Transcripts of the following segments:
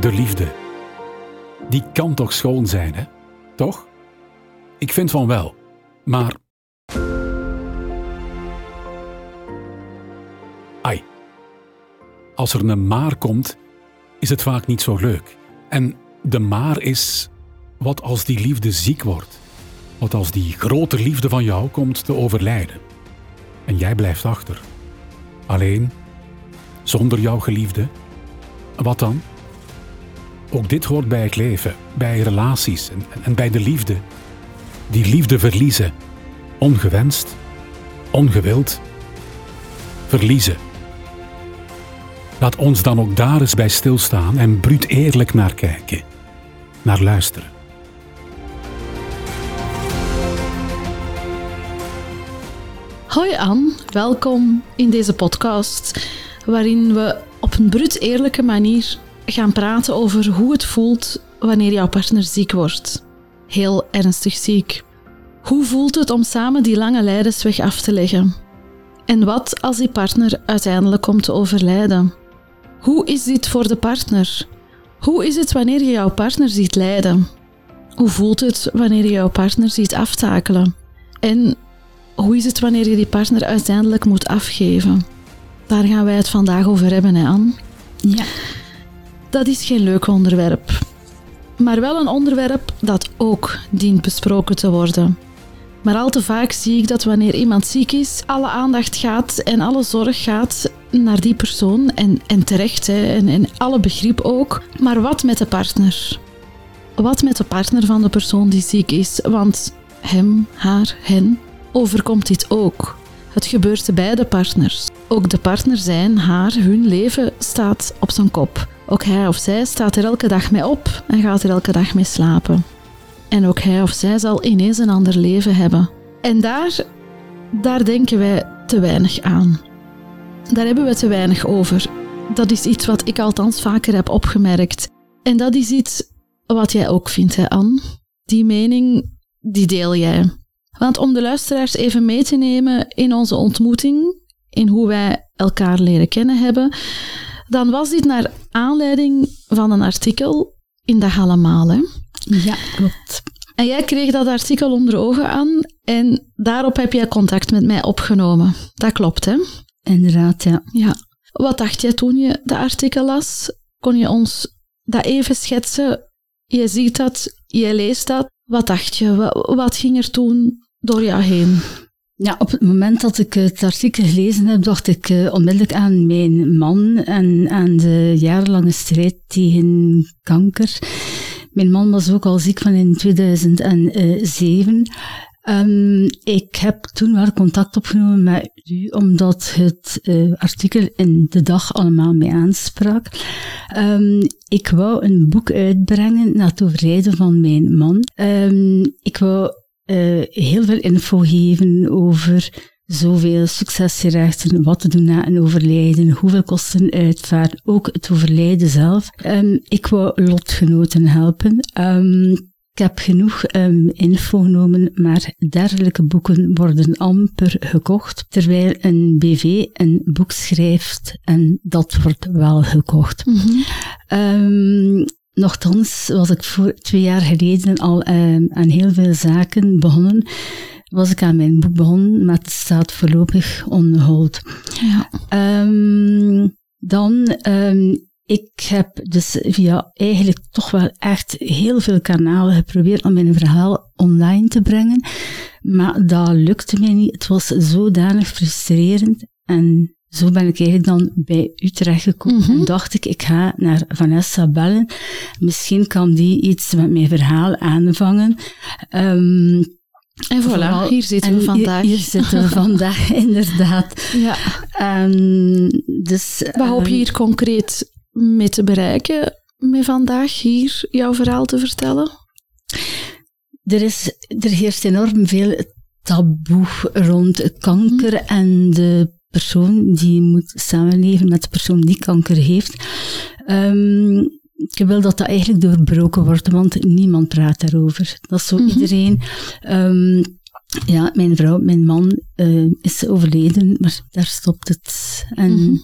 de liefde. Die kan toch schoon zijn, hè? Toch? Ik vind van wel. Maar. Ai. Als er een maar komt, is het vaak niet zo leuk. En de maar is. Wat als die liefde ziek wordt? Wat als die grote liefde van jou komt te overlijden? En jij blijft achter. Alleen, zonder jouw geliefde. Wat dan? Ook dit hoort bij het leven, bij relaties en, bij de liefde. Die liefde verliezen. Ongewenst, ongewild. Verliezen. Laat ons dan ook daar eens bij stilstaan en bruut eerlijk naar kijken. Naar luisteren. Hoi Anne, welkom in deze podcast, waarin we op een brut eerlijke manier gaan praten over hoe het voelt wanneer jouw partner ziek wordt. Heel ernstig ziek. Hoe voelt het om samen die lange lijdensweg af te leggen? En wat als die partner uiteindelijk komt te overlijden? Hoe is dit voor de partner? Hoe is het wanneer je jouw partner ziet lijden? Hoe voelt het wanneer je jouw partner ziet aftakelen? En hoe is het wanneer je die partner uiteindelijk moet afgeven? Daar gaan wij het vandaag over hebben, hè Anne? Ja. Dat is geen leuk onderwerp. Maar wel een onderwerp dat ook dient besproken te worden. Maar al te vaak zie ik dat wanneer iemand ziek is, alle aandacht gaat en alle zorg gaat naar die persoon. En, en terecht, hè, en, en alle begrip ook. Maar wat met de partner? Wat met de partner van de persoon die ziek is? Want hem, haar, hen overkomt dit ook. Het gebeurt beide partners. Ook de partner zijn, haar, hun leven staat op zijn kop. Ook hij of zij staat er elke dag mee op en gaat er elke dag mee slapen. En ook hij of zij zal ineens een ander leven hebben. En daar, daar denken wij te weinig aan. Daar hebben we te weinig over. Dat is iets wat ik althans vaker heb opgemerkt. En dat is iets wat jij ook vindt, hè, Anne? Die mening, die deel jij. Want om de luisteraars even mee te nemen in onze ontmoeting, in hoe wij elkaar leren kennen hebben, dan was dit naar aanleiding van een artikel in Dag Allemaal. Hè? Ja, klopt. En jij kreeg dat artikel onder ogen aan en daarop heb jij contact met mij opgenomen. Dat klopt, hè? Inderdaad, ja. Ja. Wat dacht jij toen je dat artikel las? Kon je ons dat even schetsen? Je ziet dat, je leest dat. Wat dacht je? Wat, wat ging er toen door jou heen? Ja, op het moment dat ik het artikel gelezen heb, dacht ik uh, onmiddellijk aan mijn man en aan de jarenlange strijd tegen kanker. Mijn man was ook al ziek van in 2007. Um, ik heb toen wel contact opgenomen met u, omdat het uh, artikel in de dag allemaal mij aansprak. Um, ik wou een boek uitbrengen na het overlijden van mijn man. Um, ik wou uh, heel veel info geven over zoveel succesgerechten, wat te doen na een overlijden, hoeveel kost een uitvaart, ook het overlijden zelf. Um, ik wou lotgenoten helpen. Um, ik heb genoeg um, info genomen, maar dergelijke boeken worden amper gekocht, terwijl een BV een boek schrijft en dat wordt wel gekocht. Mm -hmm. Nochtans was ik voor twee jaar geleden al um, aan heel veel zaken begonnen. Was ik aan mijn boek begonnen, maar het staat voorlopig on hold. Ja. Um, dan, um, ik heb dus via eigenlijk toch wel echt heel veel kanalen geprobeerd om mijn verhaal online te brengen. Maar dat lukte mij niet. Het was zodanig frustrerend en zo ben ik eigenlijk dan bij u terechtgekomen. Mm -hmm. En dacht ik, ik ga naar Vanessa bellen. Misschien kan die iets met mijn verhaal aanvangen. Um, en voilà, vooral, hier zitten we vandaag. Hier, hier zitten we vandaag, inderdaad. Ja. Um, dus, Wat hoop je hier concreet mee te bereiken, met vandaag hier jouw verhaal te vertellen? Er, is, er heerst enorm veel taboe rond kanker mm. en de persoon die moet samenleven met de persoon die kanker heeft. Um, ik wil dat dat eigenlijk doorbroken wordt, want niemand praat daarover. Dat is zo -hmm. iedereen. Um, ja, mijn vrouw, mijn man uh, is overleden, maar daar stopt het. En -hmm.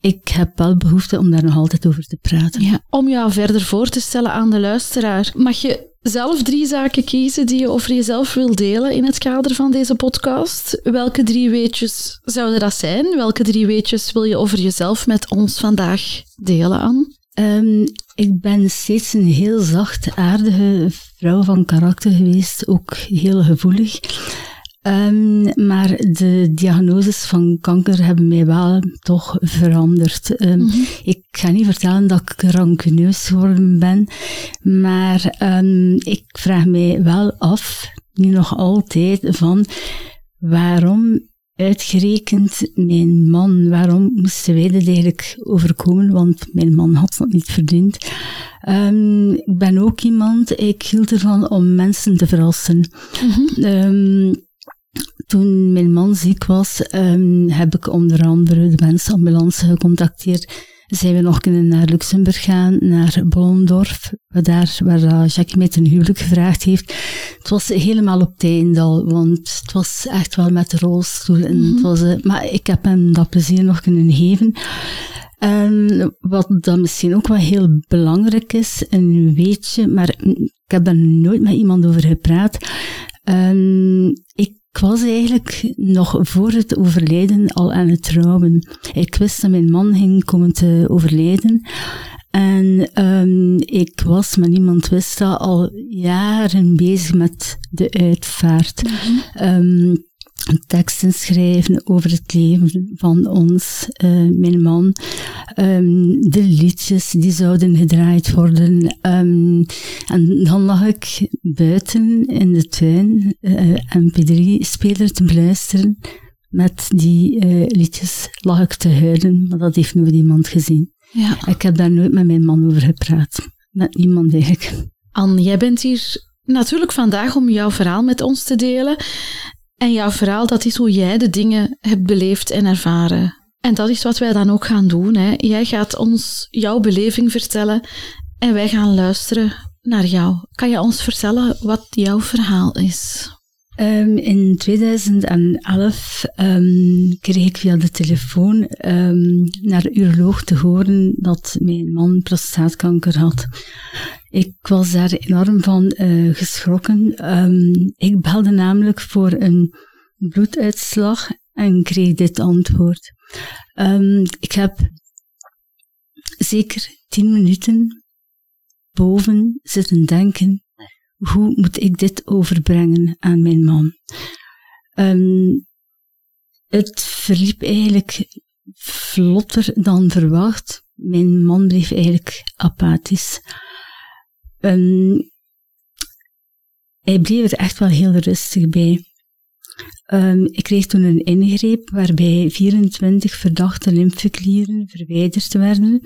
Ik heb wel behoefte om daar nog altijd over te praten. Ja, om jou verder voor te stellen aan de luisteraar, mag je zelf drie zaken kiezen die je over jezelf wil delen in het kader van deze podcast. Welke drie weetjes zouden dat zijn? Welke drie weetjes wil je over jezelf met ons vandaag delen, Anne? Um, ik ben steeds een heel zacht, aardige vrouw van karakter geweest, ook heel gevoelig. Um, maar de diagnoses van kanker hebben mij wel toch veranderd. Um, mm -hmm. Ik ga niet vertellen dat ik rancuneus geworden ben, maar um, ik vraag mij wel af, nu nog altijd, van waarom uitgerekend mijn man, waarom moesten wij dit eigenlijk overkomen, want mijn man had dat niet verdiend. ik ben ook iemand, ik hield ervan om mensen te verrassen. Mm -hmm toen mijn man ziek was, um, heb ik onder andere de mensenambulance gecontacteerd. Zijn we nog kunnen naar Luxemburg gaan, naar Bollendorf, daar waar Jacques mij ten huwelijk gevraagd heeft. Het was helemaal op Teindal, want het was echt wel met de rolstoel. En mm -hmm. het was, uh, maar ik heb hem dat plezier nog kunnen geven. Um, wat dan misschien ook wel heel belangrijk is, een weetje, maar ik heb daar nooit met iemand over gepraat. Um, ik ik was eigenlijk nog voor het overlijden al aan het trouwen. Ik wist dat mijn man ging komen te overlijden. En um, ik was, maar niemand wist dat, al jaren bezig met de uitvaart. Mm -hmm. um, teksten schrijven over het leven van ons, uh, mijn man. Um, de liedjes die zouden gedraaid worden. Um, en dan lag ik buiten in de tuin uh, MP3-speler te beluisteren. Met die uh, liedjes lag ik te huilen, maar dat heeft nooit iemand gezien. Ja. Ik heb daar nooit met mijn man over gepraat. Met niemand eigenlijk. Anne, jij bent hier natuurlijk vandaag om jouw verhaal met ons te delen. En jouw verhaal, dat is hoe jij de dingen hebt beleefd en ervaren. En dat is wat wij dan ook gaan doen. Hè. Jij gaat ons jouw beleving vertellen en wij gaan luisteren naar jou. Kan je ons vertellen wat jouw verhaal is? Um, in 2011 um, kreeg ik via de telefoon um, naar de uroloog te horen dat mijn man prostaatkanker had. Ik was daar enorm van uh, geschrokken. Um, ik belde namelijk voor een bloeduitslag en kreeg dit antwoord. Um, ik heb zeker tien minuten boven zitten denken, hoe moet ik dit overbrengen aan mijn man? Um, het verliep eigenlijk vlotter dan verwacht. Mijn man bleef eigenlijk apathisch. Um, hij bleef er echt wel heel rustig bij. Um, ik kreeg toen een ingreep waarbij 24 verdachte lymfeklieren verwijderd werden.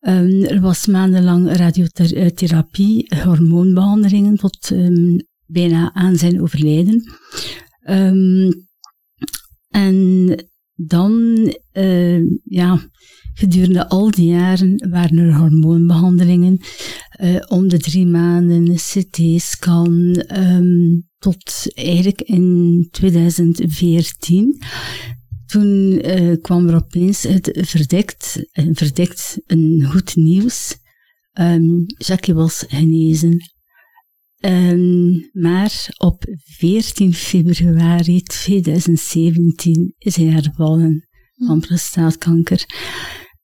Um, er was maandenlang radiotherapie, hormoonbehandelingen tot bijna aan zijn overlijden. en dan, uh, ja, Gedurende al die jaren waren er hormoonbehandelingen. Uh, om de drie maanden, CT-scan, um, ehm, tot eigenlijk in 2014. Toen uh, kwam er opeens het verdekt, uh, verdekt een goed nieuws. Um, Jackie was genezen. Um, maar op 14 februari 2017 is hij hervallen van hm. prostaatkanker.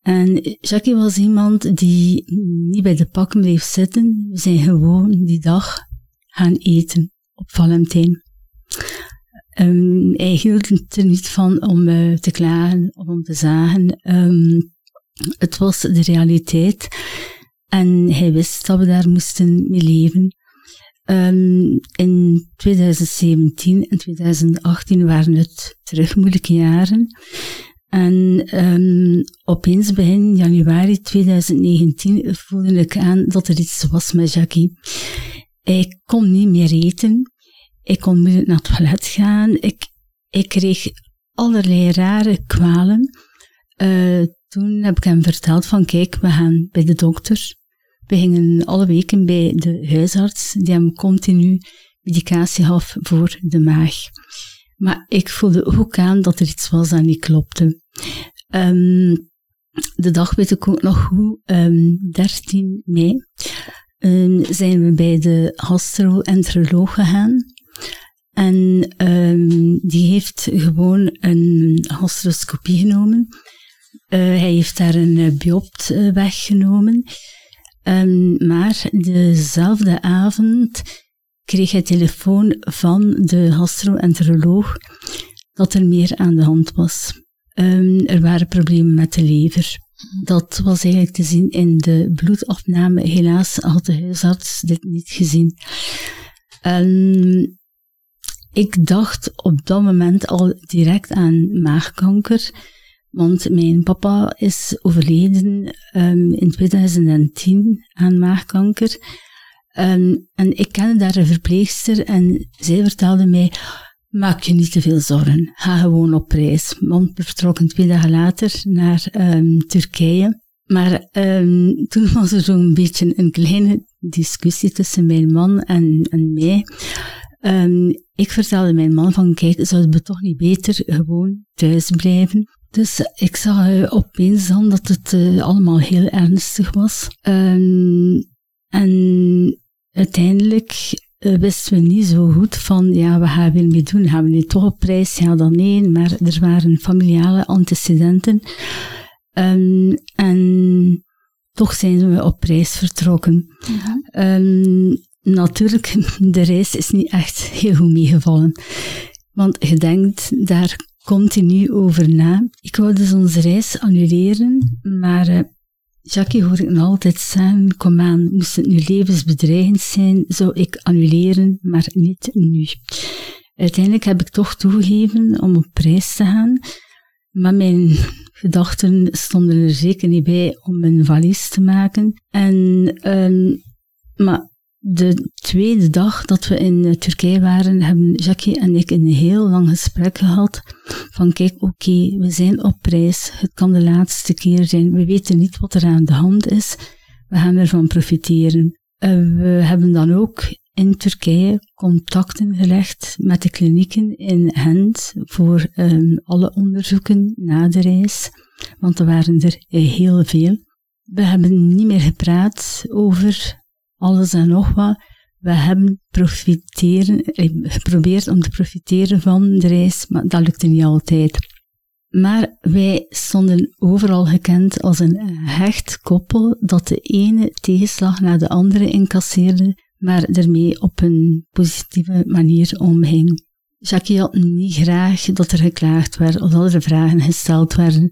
En Jackie was iemand die niet bij de pakken bleef zitten. We zijn gewoon die dag gaan eten op Valentijn. Um, hij hield er niet van om uh, te klagen of om te zagen. Um, het was de realiteit. En hij wist dat we daar moesten mee leven. Um, in 2017 en 2018 waren het terug moeilijke jaren. En um, opeens begin januari 2019 voelde ik aan dat er iets was met Jackie. Ik kon niet meer eten. Ik kon moeilijk naar het toilet gaan. Ik, ik kreeg allerlei rare kwalen. Uh, toen heb ik hem verteld van kijk, we gaan bij de dokter. We gingen alle weken bij de huisarts die hem continu medicatie gaf voor de maag. Maar ik voelde ook aan dat er iets was dat niet klopte. Um, de dag weet ik ook nog goed, 13 ehm, mei, um, zijn we bij de gastroenteroloog gegaan. En um, die heeft gewoon een gastroscopie genomen. Uh, hij heeft daar een uh, biopt uh, weggenomen. Um, maar dezelfde avond kreeg hij telefoon van de gastroenteroloog dat er meer aan de hand was. Um, er waren problemen met de lever. Dat was eigenlijk te zien in de bloedopname. Helaas had de huisarts dit niet gezien. En ik dacht op dat moment al direct aan maagkanker. Want mijn papa is overleden um, in 2010 aan maagkanker. Um, en ik kende daar een verpleegster en zij vertelde mij, maak je niet te veel zorgen, ga gewoon op reis. We vertrokken twee dagen later naar um, Turkije. Maar toen was er zo'n beetje een kleine discussie tussen mijn man en, en mij. ik vertelde mijn man van, kijk, zouden we toch niet beter gewoon thuis blijven? Dus ik zag uh, opeens dan dat het uh, allemaal heel ernstig was. En uiteindelijk uh, wisten we niet zo goed van, ja, wat gaan we hiermee doen? Gaan we nu toch op reis? Ja, dan nee. Maar er waren familiale antecedenten. Um, en toch zijn we op reis vertrokken. um, natuurlijk, de reis is niet echt heel goed meegevallen. Want je denkt daar continu over na. Ik wou dus onze reis annuleren, maar uh, Jackie hoor ik nog altijd zeggen, kom aan, moest het nu levensbedreigend zijn, zou ik annuleren, maar niet nu. Uiteindelijk heb ik toch toegegeven om op reis te gaan, maar mijn gedachten stonden er zeker niet bij om een valies te maken. En, um, maar de tweede dag dat we in eh, Turkije waren, hebben Jackie en ik een heel lang gesprek gehad. Van kijk, oké, we zijn op reis. Het kan de laatste keer zijn. We weten niet wat er aan de hand is. We gaan ervan profiteren. We hebben dan ook in Turkije contacten gelegd met de klinieken in Gent voor um, alle onderzoeken na de reis. Want er waren er heel veel. We hebben niet meer gepraat over alles en nog wat. We hebben profiteren, eh, geprobeerd om te profiteren van de reis, maar dat lukte niet altijd. Maar wij stonden overal gekend als een hecht koppel dat de ene tegenslag naar de andere incasseerde, maar ermee op een positieve manier omging. Jackie had niet graag dat er geklaagd werd of dat er vragen gesteld werden.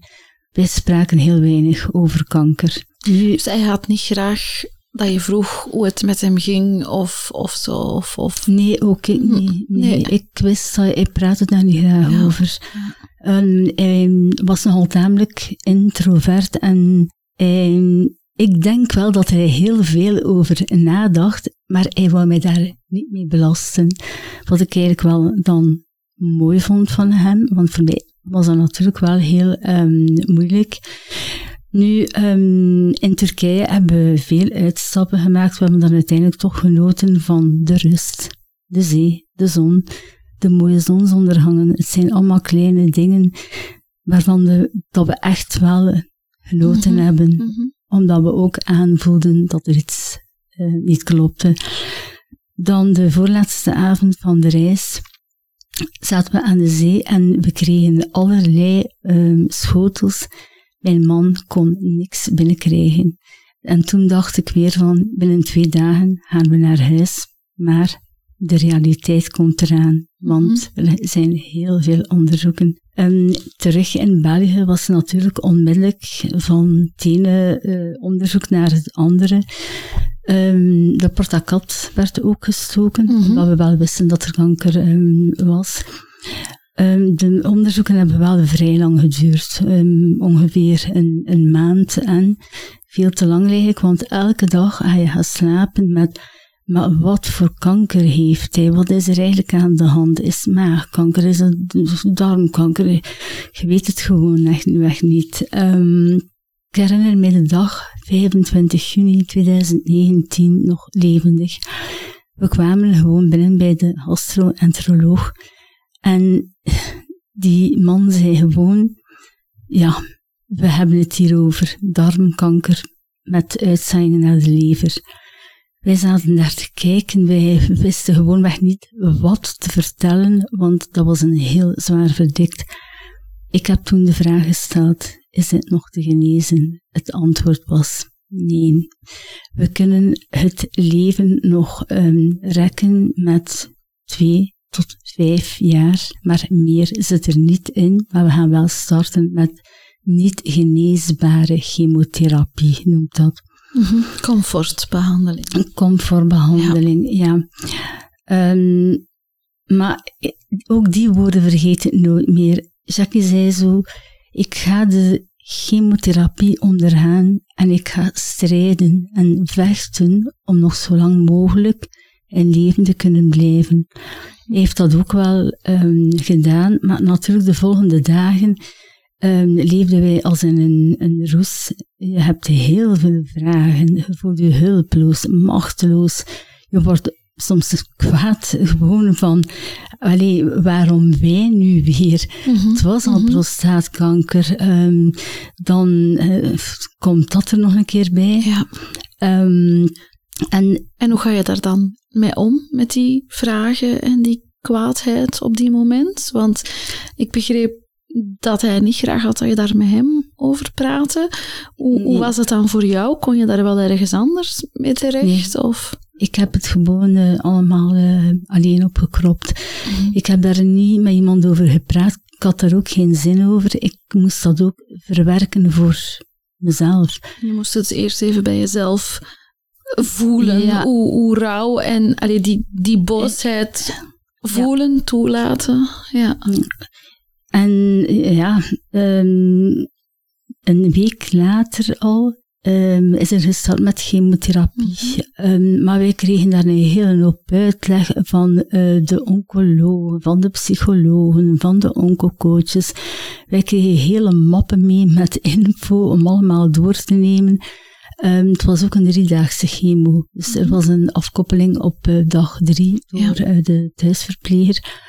Wij spraken heel weinig over kanker. Zij had niet graag dat je vroeg hoe het met hem ging of, of zo? Of, of... Nee, ook ik hm. niet. Nee. Ik wist dat hij praatte daar niet graag over. En hij was nogal tamelijk introvert en ik denk wel dat hij heel veel over nadacht, maar hij wou mij daar niet mee belasten. Wat ik eigenlijk wel dan mooi vond van hem, want voor mij was dat natuurlijk wel heel um, moeilijk. Nu, um, in Turkije hebben we veel uitstappen gemaakt. We hebben dan uiteindelijk toch genoten van de rust, de zee, de zon, de mooie zonsondergangen. Het zijn allemaal kleine dingen waarvan de, dat we echt wel genoten mhm, hebben. Mhm. Omdat we ook aanvoelden dat er iets uh, niet klopte. Dan de voorlaatste avond van de reis zaten we aan de zee en we kregen allerlei um, schotels mijn man kon niks binnenkrijgen. En toen dacht ik weer van, binnen twee dagen gaan we naar huis. Maar de realiteit komt eraan, want mhm. er zijn heel veel onderzoeken. Um, terug in België was natuurlijk onmiddellijk van het ene uh, onderzoek naar het andere. Um, de portakat werd ook gestoken, mm omdat we wel wisten dat er kanker um, was. Um, de onderzoeken hebben wel vrij lang geduurd, um, ongeveer een, een, maand en veel te lang eigenlijk, want elke dag ga je gaan slapen met maar wat voor kanker heeft hij? Wat is er eigenlijk aan de hand? Is maagkanker? Is het darmkanker? Je weet het gewoon echt, echt niet. Um, ik herinner me de dag 25 juni 2019 nog levendig. We kwamen gewoon binnen bij de gastroenteroloog en die man zei gewoon, ja, we hebben het hier over darmkanker met uitzaaiingen naar de lever. Wij zaten daar te kijken, wij wisten gewoonweg niet wat te vertellen, want dat was een heel zwaar verdikt. Ik heb toen de vraag gesteld, is het nog te genezen? Het antwoord was nee. We kunnen het leven nog um, rekken met twee tot vijf jaar, maar meer zit er niet in. Maar we gaan wel starten met niet geneesbare chemotherapie, noemt dat. Mm Comfortbehandeling. Comfortbehandeling, ja. ja. Um, maar ook die woorden vergeet ik nooit meer. Jackie zei zo, ik ga de chemotherapie ondergaan en ik ga strijden en vechten om nog zo lang mogelijk in leven te kunnen blijven. Hij heeft dat ook wel um, gedaan, maar natuurlijk de volgende dagen um, leefden wij als in een, een roes. Je hebt heel veel vragen, je voelt je hulpeloos, machteloos. Je wordt soms kwaad gewoon van, allee, waarom wij nu weer? Mhm, het was al mhm. prostaatkanker, um, dan uh, komt dat er nog een keer bij. Ja. Um, en, en hoe ga je daar dan mee om, met die vragen en die kwaadheid op die moment? Want ik begreep dat hij niet graag had dat je daar met hem over praatte. Hoe, hoe was het dan voor jou? Kon je daar wel ergens anders mee terecht? Nee. Of? Ik heb het gewoon uh, allemaal uh, alleen opgekropt. Mm. Ik heb daar niet met iemand over gepraat. Ik had daar ook geen zin over. Ik moest dat ook verwerken voor mezelf. Je moest het eerst even bij jezelf voelen. Ja. Hoe, hoe rauw en allee, die, die boosheid voelen, ja. toelaten. Ja. En ja, um, een week later al um, is er gestart met chemotherapie. Mm um, maar wij kregen daar een hele hoop uitleg van uh, de oncologen, van de psychologen, van de oncocoaches. Wij kregen hele mappen mee met info om allemaal door te nemen. Um, het was ook een driedaagse chemo. Dus er was een afkoppeling op uh, dag drie door ja. uh, de thuisverpleger.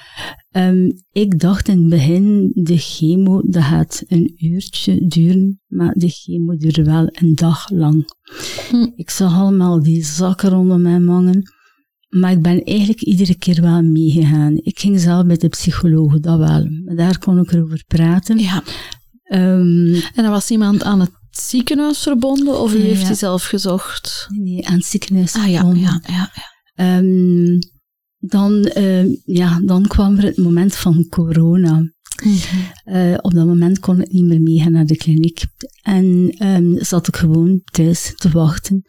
Um, ik dacht in het begin, de chemo, dat gaat een uurtje duren, maar de chemo duurde wel een dag lang. Hm. Ik zag allemaal die zakken rondom mijn wangen, maar ik ben eigenlijk iedere keer wel meegegaan. Ik ging zelf bij de psycholoog, dat wel. Maar daar kon ik erover praten. Ja. Um, en er was iemand aan het ziekenhuis verbonden of u heeft ja. die zelf gezocht? Nee, aan het ziekenhuis ah, ja, verbonden. Ja, ja, ja. Um, dan, uh, ja, dan kwam er het moment van corona. Mm -hmm. uh, op dat moment kon ik niet meer meegaan naar de kliniek. En um, zat ik gewoon thuis te wachten.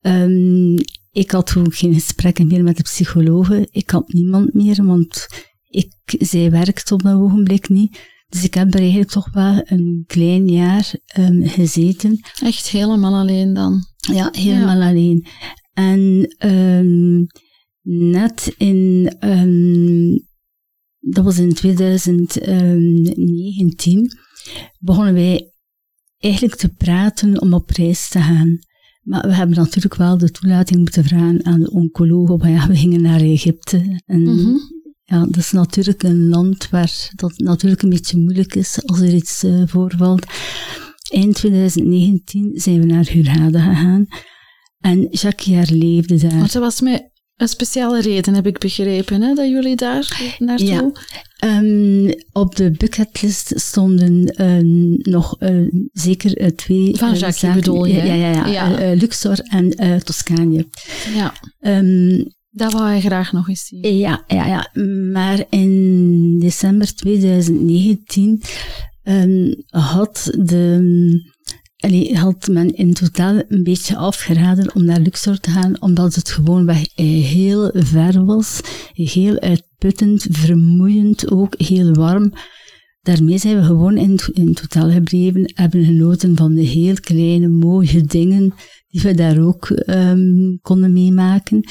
Um, ik had ook geen gesprekken meer met de psychologen. Ik had niemand meer, want ik, zij werkte op dat ogenblik niet. Dus ik heb er eigenlijk toch wel een klein jaar um, gezeten. Echt helemaal alleen dan? Ja, helemaal ja. alleen. En um, net in, um, dat was in 2019, begonnen wij eigenlijk te praten om op reis te gaan. Maar we hebben natuurlijk wel de toelating moeten vragen aan de oncoloog. Want ja, we gingen naar Egypte. En mm -hmm. Ja, dat is natuurlijk een land waar dat natuurlijk een beetje moeilijk is als er iets uh, voorvalt. Eind 2019 zijn we naar Hurghada gegaan. En Jacques jaar leefde daar. Want dat was met een speciale reden, heb ik begrepen, hè, dat jullie daar naartoe... Ja. Um, op de bucketlist stonden um, nog uh, zeker uh, twee... Van Jacques zaken. bedoel je? Ja, ja, ja. ja. Luxor en Toscane. Ja. Um, dat wou hij graag nog eens zien. Ja, ja, ja. Maar in december 2019 had de Allee, had men in totaal een beetje afgeraden om naar Luxor te gaan, omdat het gewoon heel ver was, heel uitputtend, vermoeiend, ook heel warm. Daarmee zijn we gewoon in, in totaal gebleven, hebben genoten van de heel kleine, mooie dingen die we daar ook um, konden meemaken.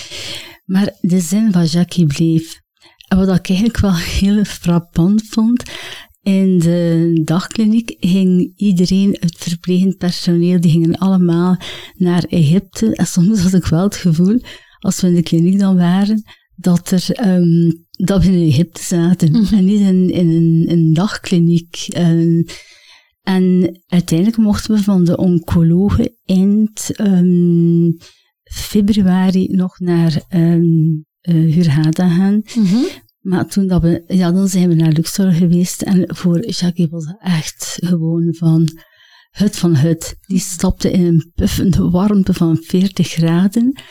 Maar de zin van Jackie bleef. En wat ik eigenlijk wel heel frappant vond, in de dagkliniek ging iedereen, het verplegend personeel, die gingen allemaal naar Egypte. En soms had ik wel het gevoel, als we in de kliniek dan waren, dat, er, um, dat we in Egypte zaten. Mm -hmm. En niet in, in een, een dagkliniek. Um, En uiteindelijk mochten we van de oncologen eind um, februari nog naar um, uh, Hurghada gaan. Mhm. Maar toen dat we, ja, dan zijn we naar Luxor geweest en voor Jackie was het echt gewoon van hut van hut. Die stapte in een puffende warmte van 40 graden.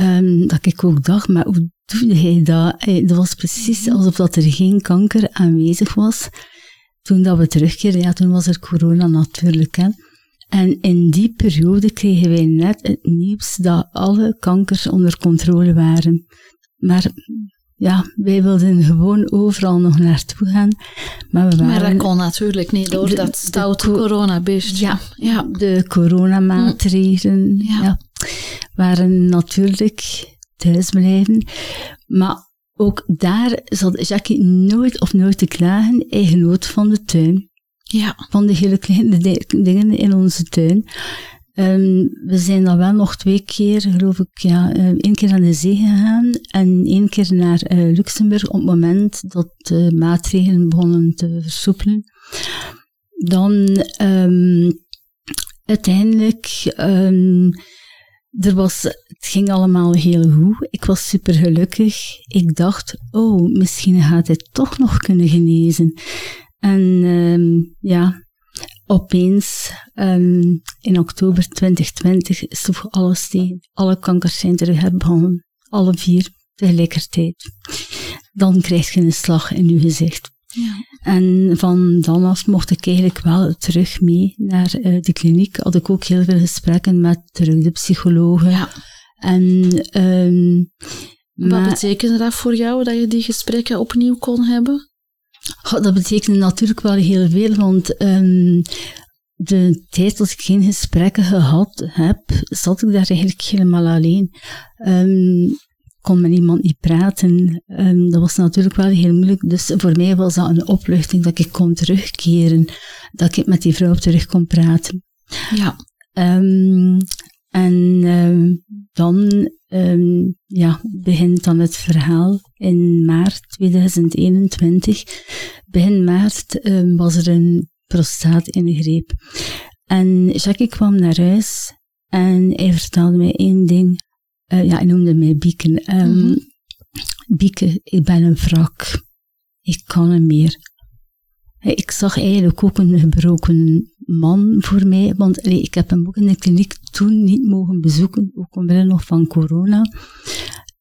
Um, dat ik ook dacht, maar hoe doe hij dat? Hey, dat was precies alsof dat er geen kanker aanwezig was. Toen dat we terugkeerden, ja, toen was er corona natuurlijk. Hè. En in die periode kregen wij net het nieuws dat alle kankers onder controle waren. Maar ja, wij wilden gewoon overal nog naartoe gaan. Maar, we waren, maar dat kon natuurlijk niet door dat stoute coronabeest. Ja, ja, de coronamaatregelen Ja. ja. waren natuurlijk thuisblijven. Maar ook daar zat Jackie nooit of nooit te klagen. Hij genoot van de tuin. Ja. Van de hele kleine di- dingen in onze tuin. Ehm, we zijn dan wel nog twee keer, geloof ik, ja, eh, één keer naar de zee gegaan en één keer naar eh, Luxemburg op het moment dat de maatregelen begonnen te versoepelen. Dan ehm, uiteindelijk, er was, het ging allemaal heel goed. Ik was super gelukkig. Ik dacht, oh, misschien gaat hij toch nog kunnen genezen. En ehm, ja, opeens ehm, in oktober 2020 sloeg alles tegen. Alle kankers zijn terug herbegonnen. Alle vier tegelijkertijd. Dan krijg je een slag in je gezicht. Ja. En van dan af mocht ik eigenlijk wel terug mee naar eh, de kliniek. Had ik ook heel veel gesprekken met terug de psychologen. ja. En, ehm, Wat maar- betekende dat voor jou, dat je die gesprekken opnieuw kon hebben? Dat betekent natuurlijk wel heel veel, want ehm, de tijd dat ik geen gesprekken gehad heb, zat ik daar eigenlijk helemaal alleen. Ehm, kon met iemand niet praten. Ehm, dat was natuurlijk wel heel moeilijk. Dus voor mij was dat een opluchting dat ik kon terugkeren, dat ik met die vrouw terug kon praten. Ja. En ehm, dan ehm, ja, begint dan het verhaal in maart 2021. Begin maart ehm, was er een prostaat-ingreep. En Jackie kwam naar huis en hij vertelde mij één ding. Eh, ja, hij noemde mij Bieken. Ehm, Mhm. Bieke, ik ben een wrak. Ik kan niet meer. Ik zag eigenlijk ook een gebroken man voor mij, want ik heb hem ook in de kliniek toen niet mogen bezoeken, ook omwille nog van corona.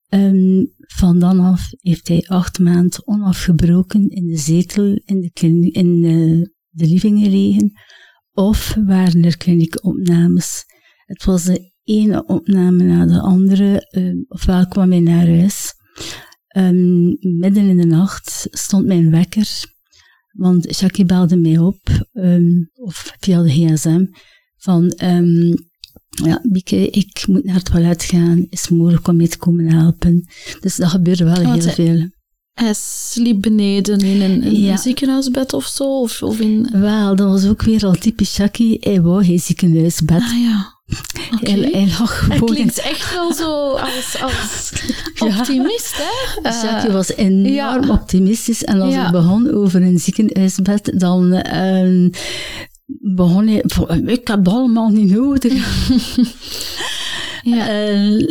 Ehm, van dan af heeft hij acht maanden onafgebroken in de zetel in de, klini- in de, de living gelegen, of waren er kliniekopnames. Het was de ene opname na de andere, ehm, ofwel kwam hij naar huis. Ehm, midden in de nacht stond mijn wekker want Jackie belde mij op, ehm, of via de gsm, van, ehm, ja, Bieke, ik moet naar het toilet gaan, is het mogelijk om mij te komen helpen? Dus dat gebeurde wel Want heel hij- veel. Hij sliep beneden in een, in Ja. een ziekenhuisbed of zo? Of, of in... Wel, dat was ook weer al typisch Jackie, hij wou geen ziekenhuisbed. Ah ja. Gewoon in- klinkt echt wel zo als, als Ja. optimist, hè? Eh, Jackie was enorm ja. optimistisch en als Ja. het begon over een ziekenhuisbed, dan ehm, begon hij, "Pff, ik heb dat allemaal niet nodig. ja. Eh,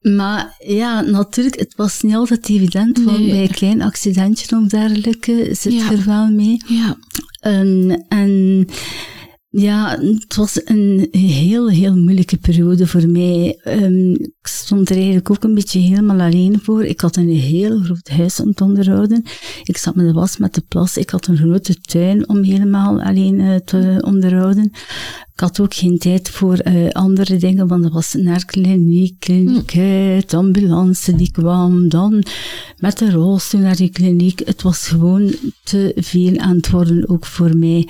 maar ja, natuurlijk, het was niet altijd evident, want Nee. bij een klein accidentje of dergelijke zit er wel mee. ja. En, en ja, het was een heel, heel moeilijke periode voor mij. Ehm, ik stond er eigenlijk ook een beetje helemaal alleen voor. Ik had een heel groot huis om te onderhouden. Ik zat met de was, met de plas. Ik had een grote tuin om helemaal alleen eh, te onderhouden. Ik had ook geen tijd voor eh, andere dingen, want dat was naar kliniek, kliniek uit, ambulance die kwam, dan met de rolstoel naar die kliniek. Het was gewoon te veel aan het worden, ook voor mij.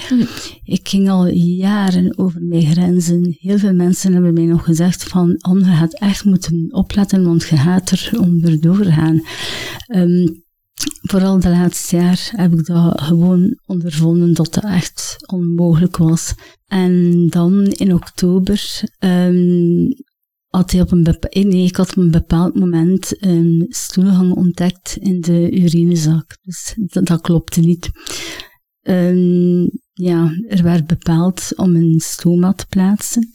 Ik ging al jaren over mijn grenzen. Heel veel mensen hebben mij nog gezegd van, Anne, je gaat echt moeten opletten, want je gaat er onderdoor gaan. Ehm, vooral de laatste jaar heb ik dat gewoon ondervonden dat dat echt onmogelijk was. En dan in oktober ehm, had hij op een bepa- eh, nee, ik had op een bepaald moment een stoelgang ontdekt in de urinezak. Dus dat, klopte niet. Ehm, ja, er werd bepaald om een stoma te plaatsen.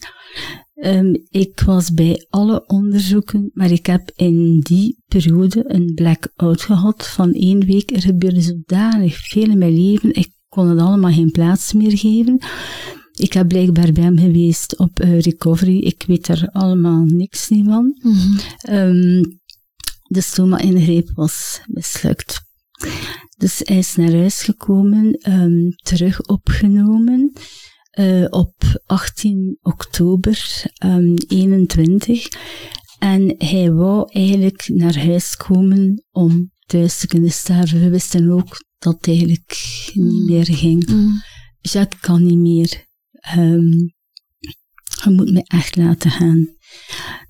Ehm, ik was bij alle onderzoeken, maar ik heb in die periode een blackout gehad van één week. Er gebeurde zodanig veel in mijn leven, ik kon het allemaal geen plaats meer geven. Ik heb blijkbaar bij hem geweest op uh, recovery. Ik weet er allemaal niks niet van. Mhm. Ehm, de stoma-ingreep was mislukt. Dus hij is naar huis gekomen, ehm, terug opgenomen eh, op 18 oktober um, 21. En hij wou eigenlijk naar huis komen om thuis te kunnen sterven. We wisten ook dat het eigenlijk niet meer ging. Mhm. Jacques kan niet meer. Ehm, je moet me echt laten gaan.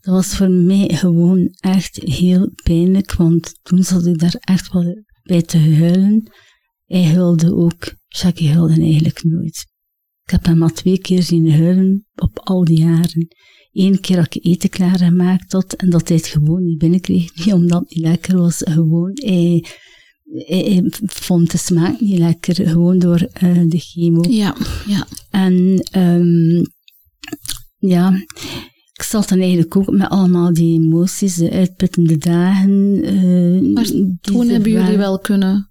Dat was voor mij gewoon echt heel pijnlijk, want toen zat ik daar echt wel bij te huilen. Hij huilde ook. Jacques huilde eigenlijk nooit. Ik heb hem maar twee keer zien huilen op al die jaren. Eén keer dat ik eten klaargemaakt had en dat hij het gewoon niet binnenkreeg. Niet omdat het niet lekker was, gewoon. Hij, hij, hij vond de smaak niet lekker, gewoon door eh, de chemo. Ja, ja. En ehm, ja, ik zat dan eigenlijk ook met allemaal die emoties, de uitputtende dagen. eh, Maar toen hebben jullie wel kunnen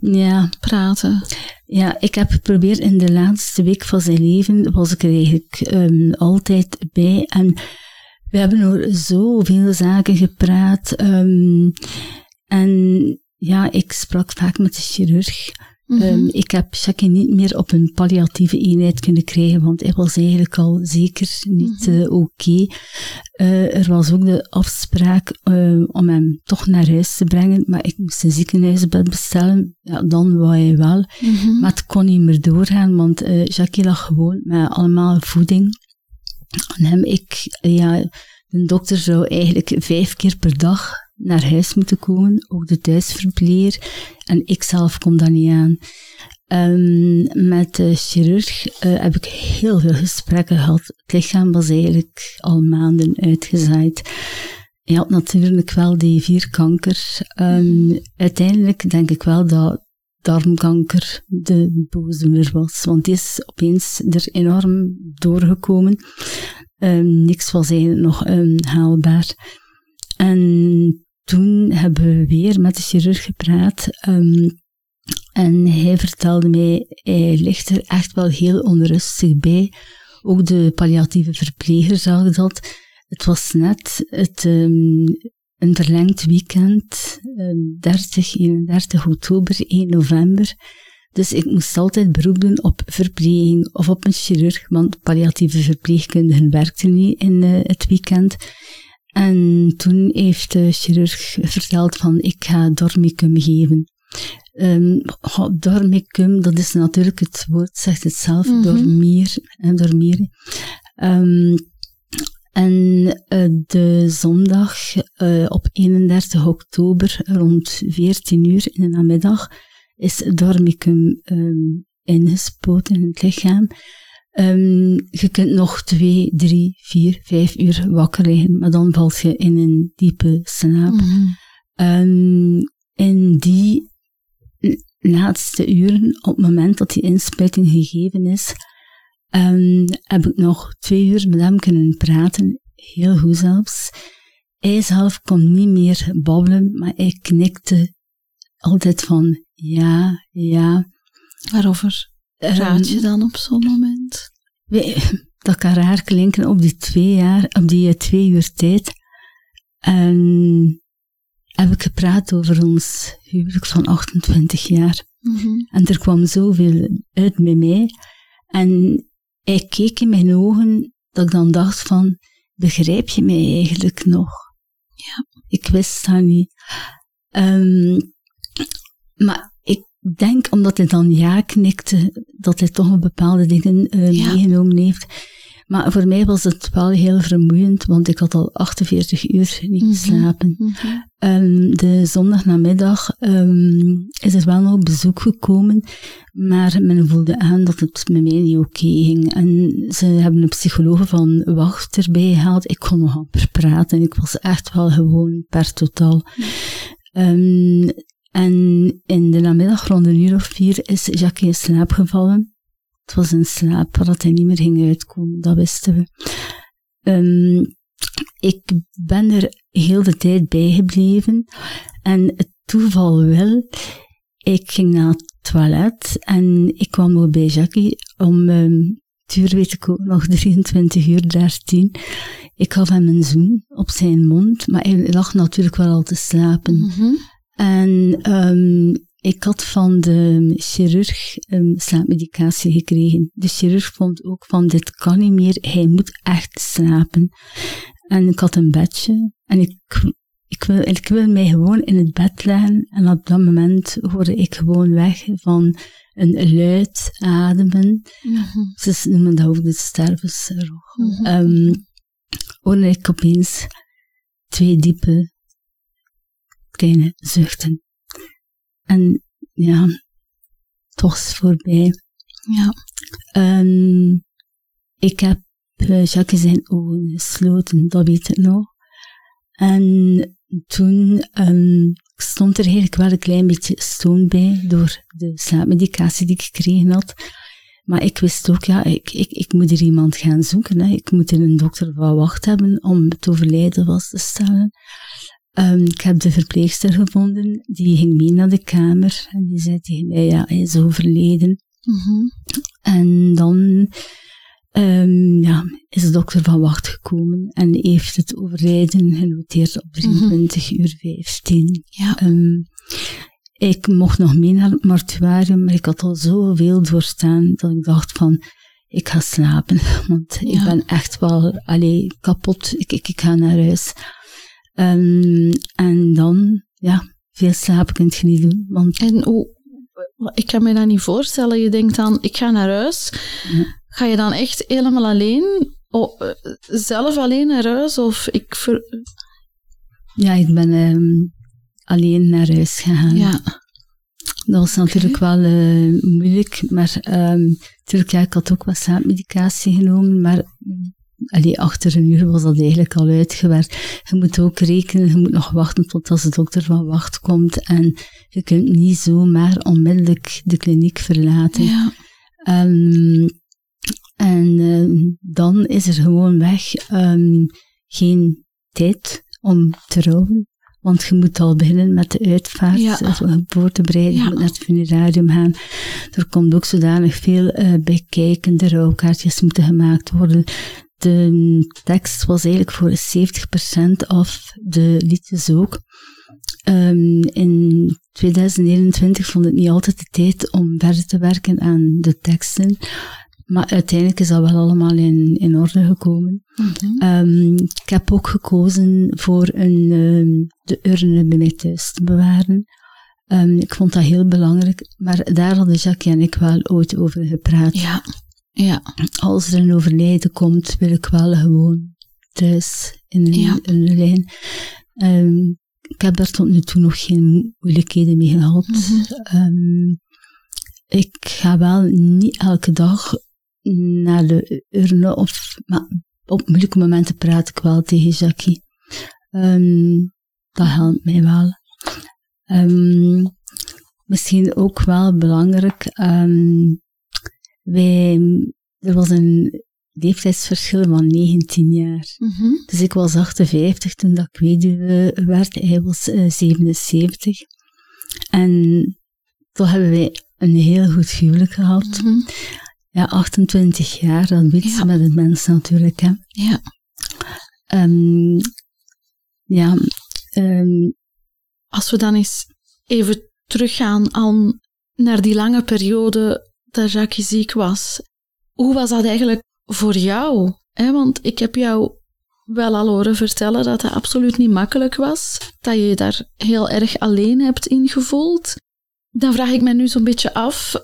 Ja, praten. ja, ik heb geprobeerd in de laatste week van zijn leven, was ik er eigenlijk ehm, altijd bij. En we hebben over zoveel zaken gepraat. ehm, en ja, ik sprak vaak met de chirurg. Mhm. Ehm, ik heb Jackie niet meer op een palliatieve eenheid kunnen krijgen, want hij was eigenlijk al zeker niet Mhm. eh, oké. Eh, er was ook de afspraak eh, om hem toch naar huis te brengen, maar ik moest een ziekenhuisbed bestellen. Ja, dan wou hij wel. Mhm. Maar het kon niet meer doorgaan, want Jackie lag gewoon met allemaal voeding. En hem, ik, ja, de dokter zou eigenlijk vijf keer per dag naar huis moeten komen, ook de thuisverpleger. En ik zelf kom daar niet aan. Ehm, met de chirurg eh, heb ik heel veel gesprekken gehad. Het lichaam was eigenlijk al maanden uitgezaaid. Hij had natuurlijk wel die vier kankers. Ehm, uiteindelijk denk ik wel dat darmkanker de boosdoener was. Want die is opeens er enorm doorgekomen. Ehm, niks was eigenlijk nog haalbaar. En toen hebben we weer met de chirurg gepraat. ehm, en hij vertelde mij, hij ligt er echt wel heel onrustig bij. Ook de palliatieve verpleger zag dat. Het was net het, ehm, een verlengd weekend, ehm, 30, 31 oktober, 1 november. Dus ik moest altijd beroep doen op verpleging of op een chirurg, want palliatieve verpleegkundigen werkten niet in eh, het weekend. En toen heeft de chirurg verteld van, ik ga dormicum geven. Ehm, dormicum, dat is natuurlijk het woord, zegt het zelf, Mhm. dormier, dormieren. Ehm, en eh, de zondag eh, op 31 oktober rond 14 uur in de namiddag is dormicum ehm, ingespoten in het lichaam. Ehm, je kunt nog twee, drie, vier, vijf uur wakker liggen, maar dan valt je in een diepe slaap. Ehm, in die laatste uren, op het moment dat die inspuiting gegeven is, ehm, heb ik nog twee uur met hem kunnen praten. Heel goed zelfs. Hij zelf kon niet meer babbelen, maar hij knikte altijd van ja, ja. Waarover praat je dan op zo'n moment? dat kan raar klinken op die twee jaar, op die eh, twee uur tijd. En heb ik gepraat over ons huwelijk van 28 jaar. Mhm. En er kwam zoveel uit bij mij. En hij keek in mijn ogen dat ik dan dacht van, begrijp je mij eigenlijk nog? Ja. Ik wist dat niet. Ehm, maar ik denk, omdat hij dan ja knikte, dat hij toch een bepaalde dingen Ja. meegenomen heeft. Maar voor mij was het wel heel vermoeiend, want ik had al 48 uur niet Mhm. geslapen. Mhm. Ehm, de zondagnamiddag ehm, is er wel nog bezoek gekomen, maar men voelde aan dat het met mij niet oké ging. En ze hebben een psycholoog van wacht erbij gehaald. Ik kon nog amper praten. Ik was echt wel gewoon per totaal. Ehm, en in de namiddag rond een uur of vier is Jacques in slaap gevallen. Het was een slaap waar hij niet meer ging uitkomen, dat wisten we. Ehm, ik ben er heel de tijd bij gebleven. En het toeval wil, ik ging naar het toilet en ik kwam nog bij Jackie om, um, het uur weet ik ook nog, 23 uur 13. Ik gaf hem een zoen op zijn mond, maar hij lag natuurlijk wel al te slapen. Mhm. En um, ik had van de chirurg um, slaapmedicatie gekregen. De chirurg vond ook van, dit kan niet meer, hij moet echt slapen. En ik had een bedje en ik, ik, wil, ik wil mij gewoon in het bed leggen. En op dat moment hoorde ik gewoon weg van een luid ademen. Mhm. Ze noemen dat ook de stervensrog. Mhm. Um, hoorde ik opeens twee diepe kleine zuchten. En ja, het was voorbij. Ja. Ehm, ik heb uh, Jacques zijn ogen gesloten, dat weet ik nog. En toen um, stond er eigenlijk wel een klein beetje stoom bij door de slaapmedicatie die ik gekregen had. Maar ik wist ook, ja, ik, ik, ik moet er iemand gaan zoeken. Hè. Ik moet er een dokter van wacht hebben om het overlijden vast te stellen. Um, ik heb de verpleegster gevonden, die ging mee naar de kamer en die zei tegen mij, ja, hij is overleden. Mhm. En dan um, ja, is de dokter van wacht gekomen en heeft het overlijden genoteerd op 23 uur 15. Ja. Um, ik mocht nog mee naar het mortuarium, maar ik had al zoveel doorstaan dat ik dacht van, ik ga slapen, want ik ben echt wel allee, kapot, ik, ik, ik ga naar huis. Um, en dan, ja, veel slapen kun je niet doen, want En hoe, ik kan me dat niet voorstellen. Je denkt dan, ik ga naar huis. Ja. Ga je dan echt helemaal alleen, oh, eh, zelf alleen naar huis? Of ik ver- ja, ik ben um, alleen naar huis gegaan. ja. Dat was natuurlijk wel uh, moeilijk, maar um, natuurlijk, ja, ik had ook wat slaapmedicatie genomen, maar allee, achter een uur was dat eigenlijk al uitgewerkt. Je moet ook rekenen, je moet nog wachten tot als de dokter van wacht komt en je kunt niet zomaar onmiddellijk de kliniek verlaten. ja. Um, en uh, dan is er gewoon weg um, geen tijd om te rouwen. Want je moet al beginnen met de uitvaart, Ja. ja. voorbereiden, Ja. je moet naar het funerarium gaan. Er komt ook zodanig veel uh, bij kijken, de rouwkaartjes moeten gemaakt worden. De tekst was eigenlijk voor 70% af, de liedjes ook. Um, in 2021 vond ik niet altijd de tijd om verder te werken aan de teksten. Maar uiteindelijk is dat wel allemaal in, in orde gekomen. Mhm. Um, ik heb ook gekozen voor een, um, de urne bij mij thuis te bewaren. Um, ik vond dat heel belangrijk, maar daar hadden Jacques en ik wel ooit over gepraat. ja. Ja. Als er een overlijden komt, wil ik wel gewoon thuis in een, Ja. een lijn. Um, ik heb daar tot nu toe nog geen moeilijkheden mee gehad. Mhm. Um, ik ga wel niet elke dag naar de urne, of, maar op moeilijke momenten praat ik wel tegen Jackie. Um, dat helpt mij wel. Um, misschien ook wel belangrijk, um, wij, er was een leeftijdsverschil van 19 jaar. Mhm. Dus ik was 58 toen dat ik weduwe werd, hij was uh, 77. En toen hebben wij een heel goed huwelijk gehad. Mhm. Ja, 28 jaar, dat Ja. ze met het mens natuurlijk. Hè. Ja. Um, ja, um, Als we dan eens even teruggaan aan, naar die lange periode dat Jacques ziek was. Hoe was dat eigenlijk voor jou? Want ik heb jou wel al horen vertellen dat het absoluut niet makkelijk was. Dat je je daar heel erg alleen hebt ingevoeld. Dan vraag ik me nu zo'n beetje af,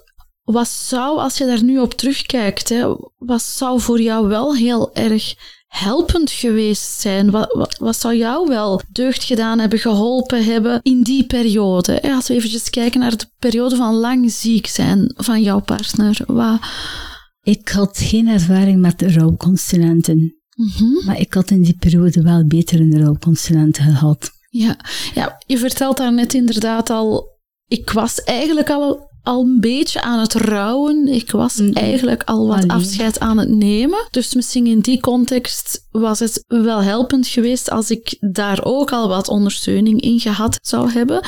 wat zou, als je daar nu op terugkijkt, hè, wat zou voor jou wel heel erg helpend geweest zijn? Wat, wat, wat, zou jou wel deugd gedaan hebben, geholpen hebben in die periode? Als we eventjes kijken naar de periode van lang ziek zijn van jouw partner. Wat... Ik had geen ervaring met rouwconsulenten. Mm -hmm. Maar ik had in die periode wel beter een rouwconsulent gehad. Ja. ja, je vertelt daar net inderdaad al... Ik was eigenlijk al al een beetje aan het rouwen. Ik was Mhm. eigenlijk al wat afscheid aan het nemen. Dus misschien in die context was het wel helpend geweest als ik daar ook al wat ondersteuning in gehad zou hebben.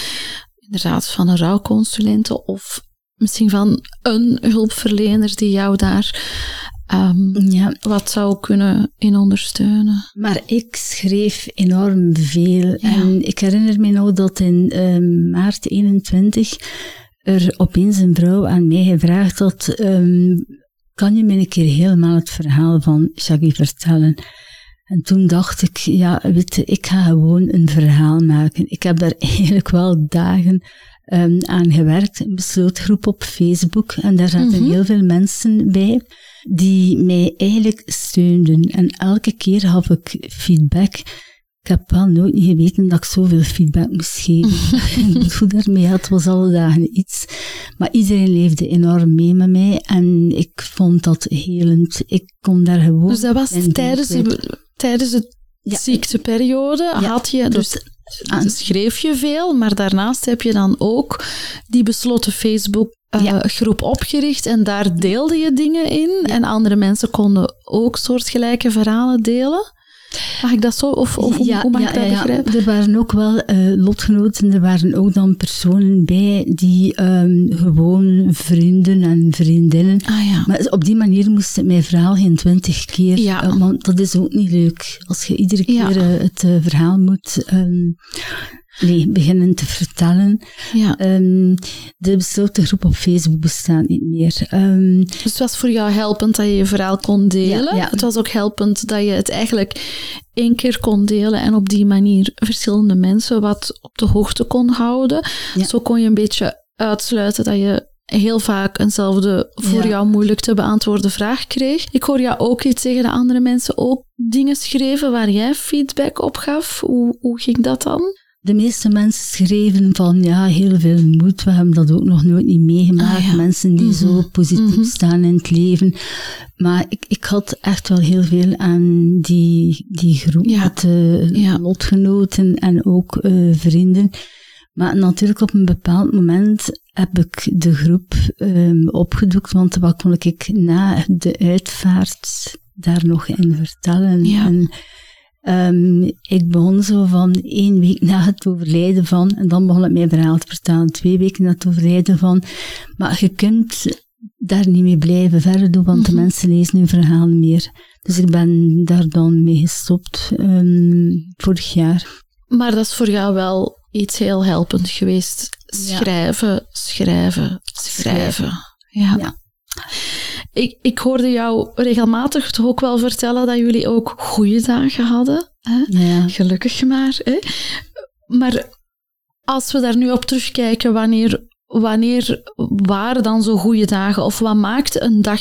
Inderdaad, van een rouwconsulente of misschien van een hulpverlener die jou daar ehm, Ja, wat zou kunnen in ondersteunen. maar ik schreef enorm veel. Ja. En ik herinner me nog dat in ehm, maart 21 er opeens een vrouw aan mij gevraagd had: ehm, Kan je me een keer helemaal het verhaal van Shaggy vertellen? En toen dacht ik, ja, weet je, ik ga gewoon een verhaal maken. Ik heb daar eigenlijk wel dagen ehm, aan gewerkt, een beslootgroep op Facebook. En daar zaten Mhm. heel veel mensen bij die mij eigenlijk steunden. En elke keer gaf ik feedback. Ik heb wel nooit niet geweten dat ik zoveel feedback moest geven. ik bedoel daarmee, het was alle dagen iets. Maar iedereen leefde enorm mee met mij en ik vond dat helend. Ik kon daar gewoon... Dus dat was tijdens, de, tijdens de Ja. ziekteperiode Ja, had je, tot dus aan- schreef je veel, maar daarnaast heb je dan ook die besloten Facebook eh, Ja. groep opgericht en daar deelde je dingen in en andere mensen konden ook soortgelijke verhalen delen. Mag ik dat zo, of, of hoe, hoe mag ik dat begrijpen? Er waren ook wel eh, lotgenoten, er waren ook dan personen bij die ehm, gewoon vrienden en vriendinnen. Ah ja. Maar op die manier moest ik mijn verhaal geen twintig keer, eh, want dat is ook niet leuk. Als je iedere keer eh, het verhaal moet ehm, nee, beginnen te vertellen. ja. Ehm, de besloten groep op Facebook bestaat niet meer. Ehm, Dus het was voor jou helpend dat je je verhaal kon delen. Ja, ja. Het was ook helpend dat je het eigenlijk één keer kon delen en op die manier verschillende mensen wat op de hoogte kon houden. Zo kon je een beetje uitsluiten dat je heel vaak eenzelfde voor Ja. jou moeilijk te beantwoorden vraag kreeg. Ik hoor jou ook iets zeggen dat andere mensen ook dingen schreven waar jij feedback op gaf. Hoe, hoe ging dat dan? De meeste mensen schreven van ja, heel veel moed. We hebben dat ook nog nooit niet meegemaakt. Ah, ja. Mensen die Mhm. zo positief Mhm. staan in het leven. Maar ik, ik had echt wel heel veel aan die, die groep Ja. met eh, Ja. lotgenoten en ook eh, vrienden. Maar natuurlijk op een bepaald moment heb ik de groep ehm, opgedoekt, want wat kon ik na de uitvaart daar nog in vertellen? Ja. En, Ehm, ik begon zo van één week na het overlijden van, en dan begon ik mijn verhaal te vertellen, twee weken na het overlijden van. Maar je kunt daar niet mee blijven verder doen, want de Mhm. mensen lezen hun verhaal niet meer. Dus ik ben daar dan mee gestopt ehm, vorig jaar. Maar dat is voor jou wel iets heel helpend geweest. Ja. Schrijven, schrijven, schrijven. Ja. Ja. Ik, ik hoorde jou regelmatig toch ook wel vertellen dat jullie ook goede dagen hadden. Hè? Ja. Gelukkig maar. Hè? Maar als we daar nu op terugkijken, wanneer, wanneer waren dan zo goede dagen? Of wat maakt een dag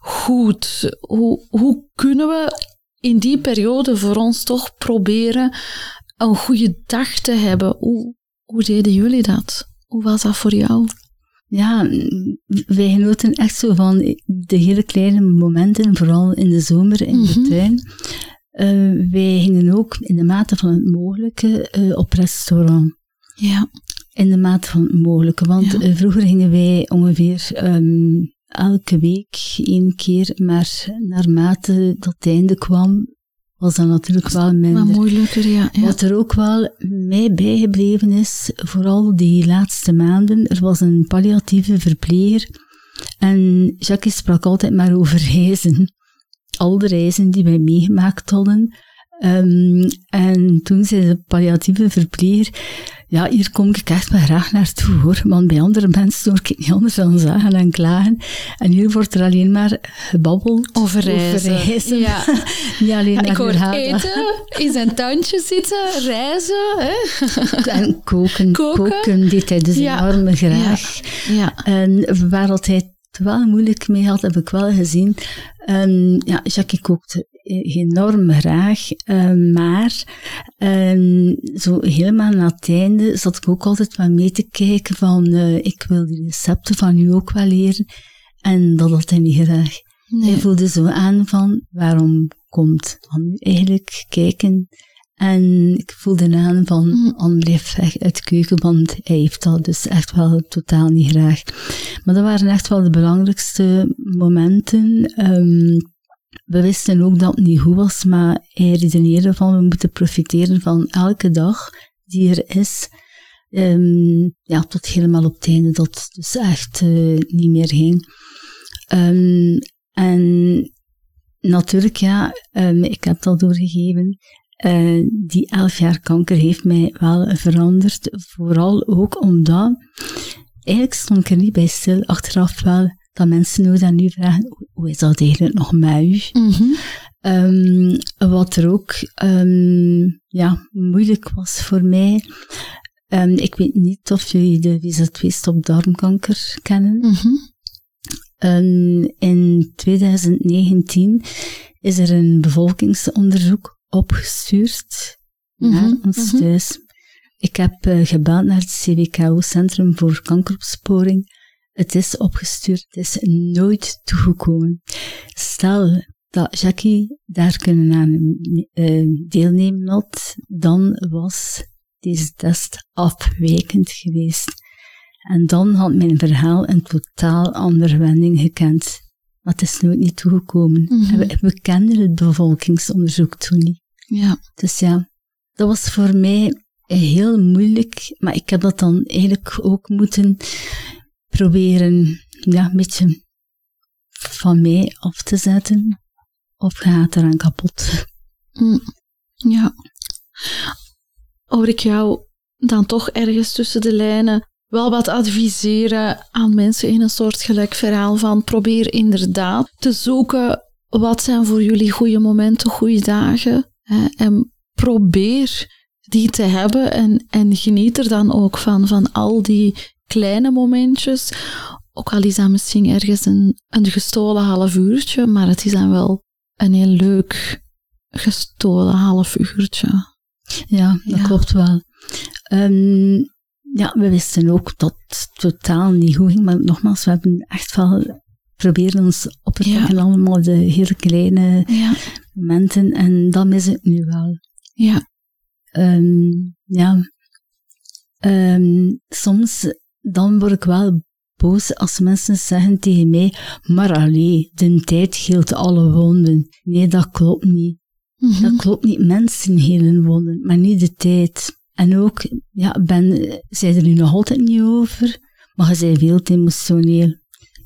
goed? Hoe, hoe kunnen we in die periode voor ons toch proberen een goede dag te hebben? Hoe, hoe deden jullie dat? Hoe was dat voor jou? Ja, wij genoten echt zo van de hele kleine momenten, vooral in de zomer in Mhm. de tuin. Eh, wij gingen ook in de mate van het mogelijke eh, op restaurant. Ja. In de mate van het mogelijke. Want Ja. eh, vroeger gingen wij ongeveer ehm, elke week één keer, maar naarmate dat het einde kwam, was dat natuurlijk wel Maar minder. moeilijker, ja. ja. Wat er ook wel mij bijgebleven is, vooral die laatste maanden, er was een palliatieve verpleger en Jacques sprak altijd maar over reizen. Al de reizen die wij meegemaakt hadden. Ehm, en toen zei de palliatieve verpleger, ja, hier kom ik echt wel graag naartoe hoor, want bij andere mensen hoor ik niet anders dan zagen en klagen. En hier wordt er alleen maar gebabbeld Over reizen. reizen. Ja. Niet alleen Ja, ik hoor eten, in zijn tuintje zitten, reizen. Hè? En koken, Koken. koken, deed hij dus Ja. enorm graag. Ja. En waar hij het wel moeilijk mee had, heb ik wel gezien. En ja, Jackie kookte enorm graag, eh, maar ehm, zo helemaal na het einde zat ik ook altijd wat mee te kijken van eh, ik wil die recepten van u ook wel leren. En dat had hij niet graag. Nee. Hij voelde zo aan van waarom komt dan nu eigenlijk kijken En ik voelde aan van. Anne blijft weg uit de keuken, want hij heeft dat dus echt wel totaal niet graag. Maar dat waren echt wel de belangrijkste momenten. Ehm, we wisten ook dat het niet goed was, maar hij redeneerde van, we moeten profiteren van elke dag die er is. Ehm, ja, tot helemaal op het einde dat het dus echt eh, niet meer ging. Ehm, en natuurlijk, ja, ik heb dat doorgegeven. Eh, die elf jaar kanker heeft mij wel veranderd. Vooral ook omdat, eigenlijk stond ik er niet bij stil, achteraf wel, dat mensen nu dan nu vragen, hoe- is dat eigenlijk nog met u? Mhm. Ehm, wat er ook ehm, ja, moeilijk was voor mij. ehm, ik weet niet of jullie de visa 2 stop darmkanker kennen. Mhm. In 2019 is er een bevolkingsonderzoek opgestuurd naar Mhm, ons mhm. thuis. Ik heb eh, gebeld naar het CWKO Centrum voor Kankeropsporing. Het is opgestuurd, het is nooit toegekomen. Stel dat Jackie daar kunnen aan eh, deelnemen had, dan was deze test afwijkend geweest. En dan had mijn verhaal een totaal andere wending gekend. Maar het is nooit niet toegekomen. Mhm. We kenden het bevolkingsonderzoek toen niet. Ja. Dus ja, dat was voor mij heel moeilijk. Maar ik heb dat dan eigenlijk ook moeten proberen, ja, een beetje van mij af te zetten. Of gaat eraan kapot? Mm. Ja. Hoor ik jou dan toch ergens tussen de lijnen wel wat adviseren aan mensen in een soortgelijk verhaal van probeer inderdaad te zoeken wat zijn voor jullie goede momenten, goede dagen. Hè, en probeer die te hebben en, en geniet er dan ook van, van al die kleine momentjes. Ook al is dat misschien ergens een, een gestolen half uurtje, maar het is dan wel een heel leuk gestolen half uurtje. Ja, dat Ja. klopt wel. Ehm, ja, we wisten ook dat het totaal niet goed ging, maar nogmaals, we hebben echt wel proberen ons op te Ja. trekken, allemaal de hele kleine Ja, momenten, en dat mis ik nu wel. ja, Ehm, ja. Ehm, soms dan word ik wel boos als mensen zeggen tegen mij, maar allee, de tijd heelt alle wonden. Nee, dat klopt niet. Mhm. Dat klopt niet. Mensen helen wonden, maar niet de tijd. En ook, ja, ben, zij er nu nog altijd niet over, maar je bent veel te emotioneel.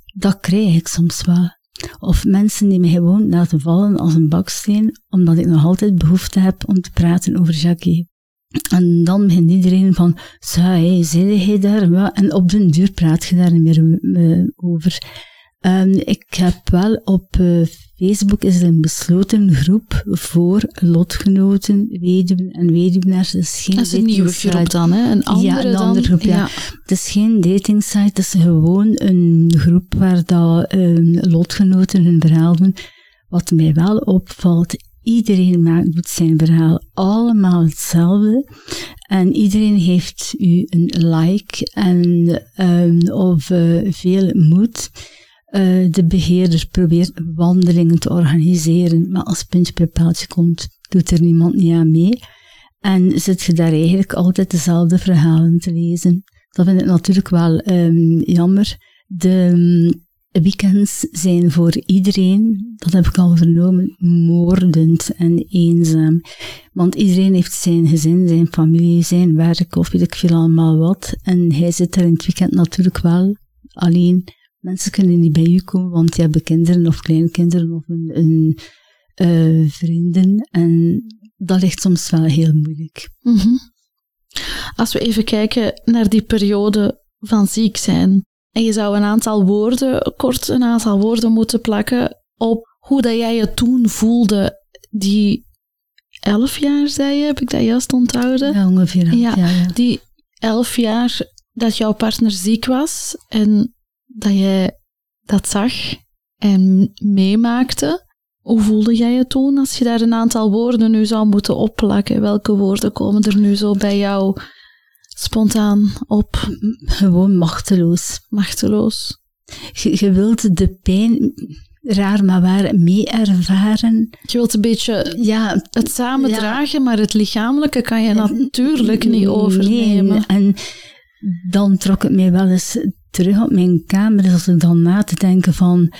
Dat krijg ik soms wel. Of mensen die me gewoon laten vallen als een baksteen, omdat ik nog altijd behoefte heb om te praten over Jackie. En dan begint iedereen van, hé, zei hij daar? En op den duur praat je daar niet meer eh, over. Ehm, ik heb wel op eh, Facebook is er een besloten groep voor lotgenoten, weduwen en weduwnaars. Het is geen Dat is een nieuwe groep dan, hè? Een andere een dan, andere groep, ja. Het is geen datingsite, het is gewoon een groep waar dat, ehm, lotgenoten hun verhaal doen. Wat mij wel opvalt, iedereen maakt, doet zijn verhaal allemaal hetzelfde. En iedereen heeft u een like en, ehm, of eh, veel moed. Eh, de beheerder probeert wandelingen te organiseren, maar als puntje bij paaltje komt, doet er niemand niet aan mee. En zit je daar eigenlijk altijd dezelfde verhalen te lezen. Dat vind ik natuurlijk wel ehm, jammer. De mm, weekends zijn voor iedereen, dat heb ik al vernomen, moordend en eenzaam. Want iedereen heeft zijn gezin, zijn familie, zijn werk of weet ik veel allemaal wat. En hij zit er in het weekend natuurlijk wel alleen. Mensen kunnen niet bij u komen, want je hebt kinderen of kleinkinderen of een, een eh, vrienden. En dat ligt soms wel heel moeilijk. Mhm. Als we even kijken naar die periode van ziek zijn. En je zou een aantal woorden, kort een aantal woorden moeten plakken op hoe dat jij je toen voelde. Die elf jaar, zei je, heb ik dat juist onthouden? Ja, ongeveer. Ja. Ja, ja. Die elf jaar dat jouw partner ziek was en dat jij dat zag en meemaakte. Hoe voelde jij je toen als je daar een aantal woorden nu zou moeten opplakken? Welke woorden komen er nu zo bij jou spontaan op? Gewoon machteloos. Machteloos. Je, je wilt de pijn... raar, maar waar mee ervaren. Je wilt een beetje Ja, het samen Ja. dragen, maar het lichamelijke kan je natuurlijk niet overnemen. Nee, en dan trok het mij wel eens terug op mijn kamer, als ik dan na te denken van,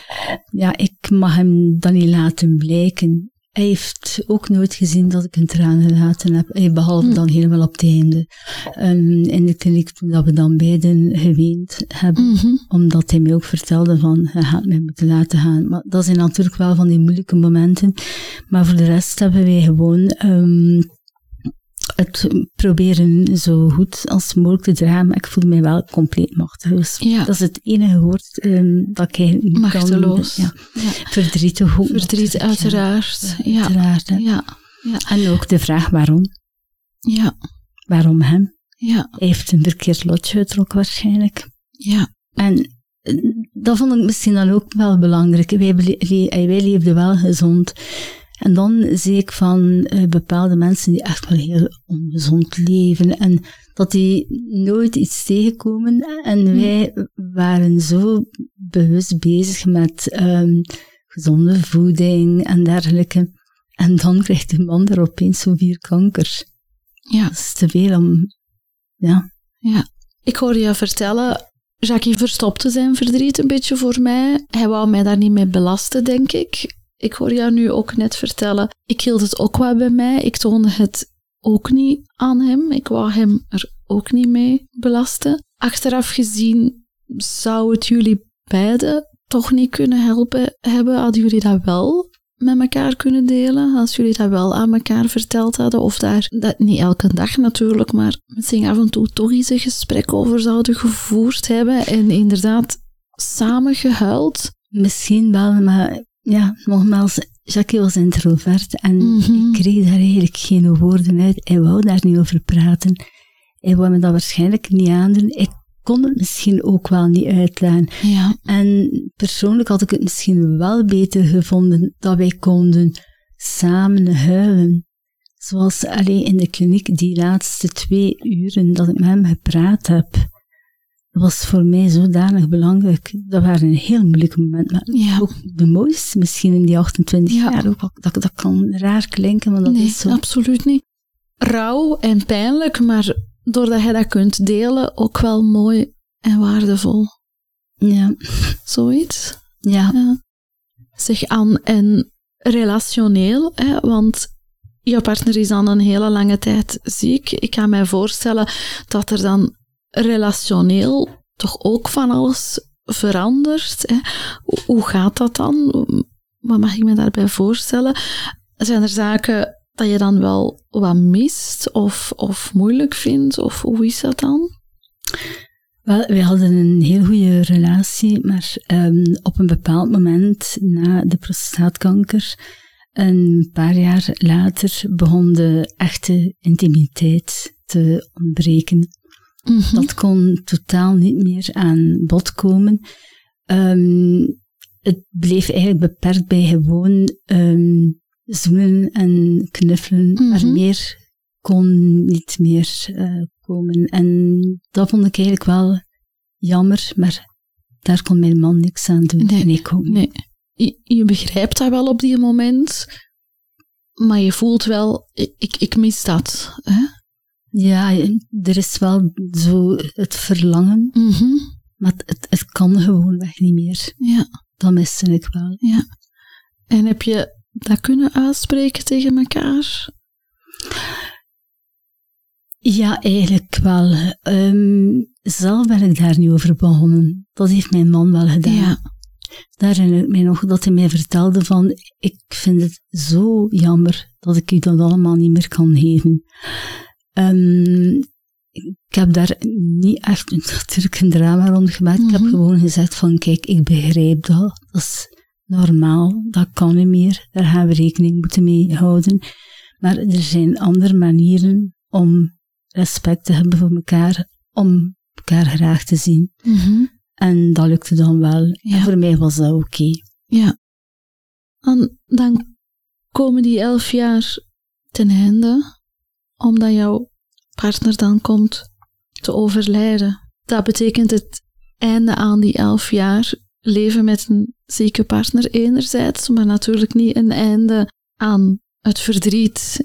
ja, ik mag hem dan niet laten blijken. Hij heeft ook nooit gezien dat ik een traan gelaten heb, eh, behalve Hm. dan helemaal op het einde. Ehm, in de kliniek, toen dat we dan beiden geweend hebben, Mhm. omdat hij mij ook vertelde van, hij gaat mij moeten laten gaan. Maar dat zijn natuurlijk wel van die moeilijke momenten. Maar voor de rest hebben wij gewoon ehm, het proberen zo goed als mogelijk te dragen. Maar ik voel mij wel compleet machteloos. Ja. Dat is het enige woord ehm, dat ik niet kan- Machteloos. Ja. Ja. Verdrietig ook. Verdriet, uiteraard. Ja, Ja. uiteraard. Ja. En ook de vraag waarom. Ja. Waarom hem? Ja. Hij heeft een verkeerd lotje getrokken waarschijnlijk. Ja. En eh, dat vond ik misschien dan ook wel belangrijk. Wij, eh, wij leefden wel gezond. En dan zie ik van eh, bepaalde mensen die echt wel heel ongezond leven. En dat die nooit iets tegenkomen. En wij waren zo bewust bezig met ehm, gezonde voeding en dergelijke. En dan krijgt de man er opeens zo vier kanker. Ja. Dat is te veel om... Ja. Ik hoorde je vertellen, Jackie verstopte zijn verdriet een beetje voor mij. Hij wou mij daar niet mee belasten, denk ik. Ik hoor jou nu ook net vertellen, ik hield het ook wel bij mij. Ik toonde het ook niet aan hem. Ik wou hem er ook niet mee belasten. Achteraf gezien zou het jullie beiden toch niet kunnen helpen hebben. Hadden jullie dat wel met elkaar kunnen delen? Als jullie dat wel aan elkaar verteld hadden? Of daar, dat, niet elke dag natuurlijk, maar misschien af en toe toch eens een gesprek over zouden gevoerd hebben en inderdaad samen gehuild? Misschien wel, maar ja, nogmaals, Jackie was introvert en Mhm. ik kreeg daar eigenlijk geen woorden uit. Hij wou daar niet over praten. Hij wou me dat waarschijnlijk niet aandoen. Ik kon het misschien ook wel niet uitleggen. Ja. En persoonlijk had ik het misschien wel beter gevonden dat wij konden samen huilen. Zoals alleen in de kliniek die laatste twee uren dat ik met hem gepraat heb. Dat was voor mij zodanig belangrijk. Dat waren een heel moeilijke moment. Maar Ja. ook de mooiste misschien in die 28 Ja. jaar. Ook, dat, dat kan raar klinken, maar dat nee, is zo. absoluut niet. Rauw en pijnlijk, maar doordat je dat kunt delen, ook wel mooi en waardevol. Ja. Zoiets. Ja. Ja. Zeg aan en relationeel, hè, want je partner is al een hele lange tijd ziek. Ik kan mij voorstellen dat er dan relationeel toch ook van alles verandert. Hè. Hoe- gaat dat dan? Wat mag ik me daarbij voorstellen? Zijn er zaken dat je dan wel wat mist of, of moeilijk vindt? Of hoe is dat dan? Wel, wij hadden een heel goede relatie, maar ehm, op een bepaald moment na de prostaatkanker, een paar jaar later, begon de echte intimiteit te ontbreken. Mhm. Dat kon totaal niet meer aan bod komen. Ehm, het bleef eigenlijk beperkt bij gewoon ehm, zoenen en knuffelen, maar Mhm. meer kon niet meer eh, komen. En dat vond ik eigenlijk wel jammer, maar daar kon mijn man niks aan doen. Nee, en ik ook. Nee. Je, je begrijpt dat wel op die moment, maar je voelt wel, ik, ik mis dat. Hè? Ja, er is wel zo het verlangen, Mhm. maar het, het, kan gewoonweg niet meer. Ja, Dat miste ik wel. ja. En heb je dat kunnen uitspreken tegen elkaar? Ja, eigenlijk wel. Ehm, zelf ben ik daar niet over begonnen. Dat heeft mijn man wel gedaan. Ja. Daar herinner ik mij nog dat hij mij vertelde van, ik vind het zo jammer dat ik u dat allemaal niet meer kan geven. Ehm, ik heb daar niet echt natuurlijk een drama rond gemaakt. Ik heb Mhm. gewoon gezegd van, kijk, ik begrijp dat. Dat is normaal. Dat kan niet meer. Daar gaan we rekening moeten mee houden. Maar er zijn andere manieren om respect te hebben voor elkaar, om elkaar graag te zien. Mhm. En dat lukte dan wel. Ja. En voor mij was dat oké. Ja. En dan komen die elf jaar ten einde, omdat jouw partner dan komt te overlijden. Dat betekent het einde aan die elf jaar. leven met een zieke partner enerzijds, maar natuurlijk niet een einde aan het verdriet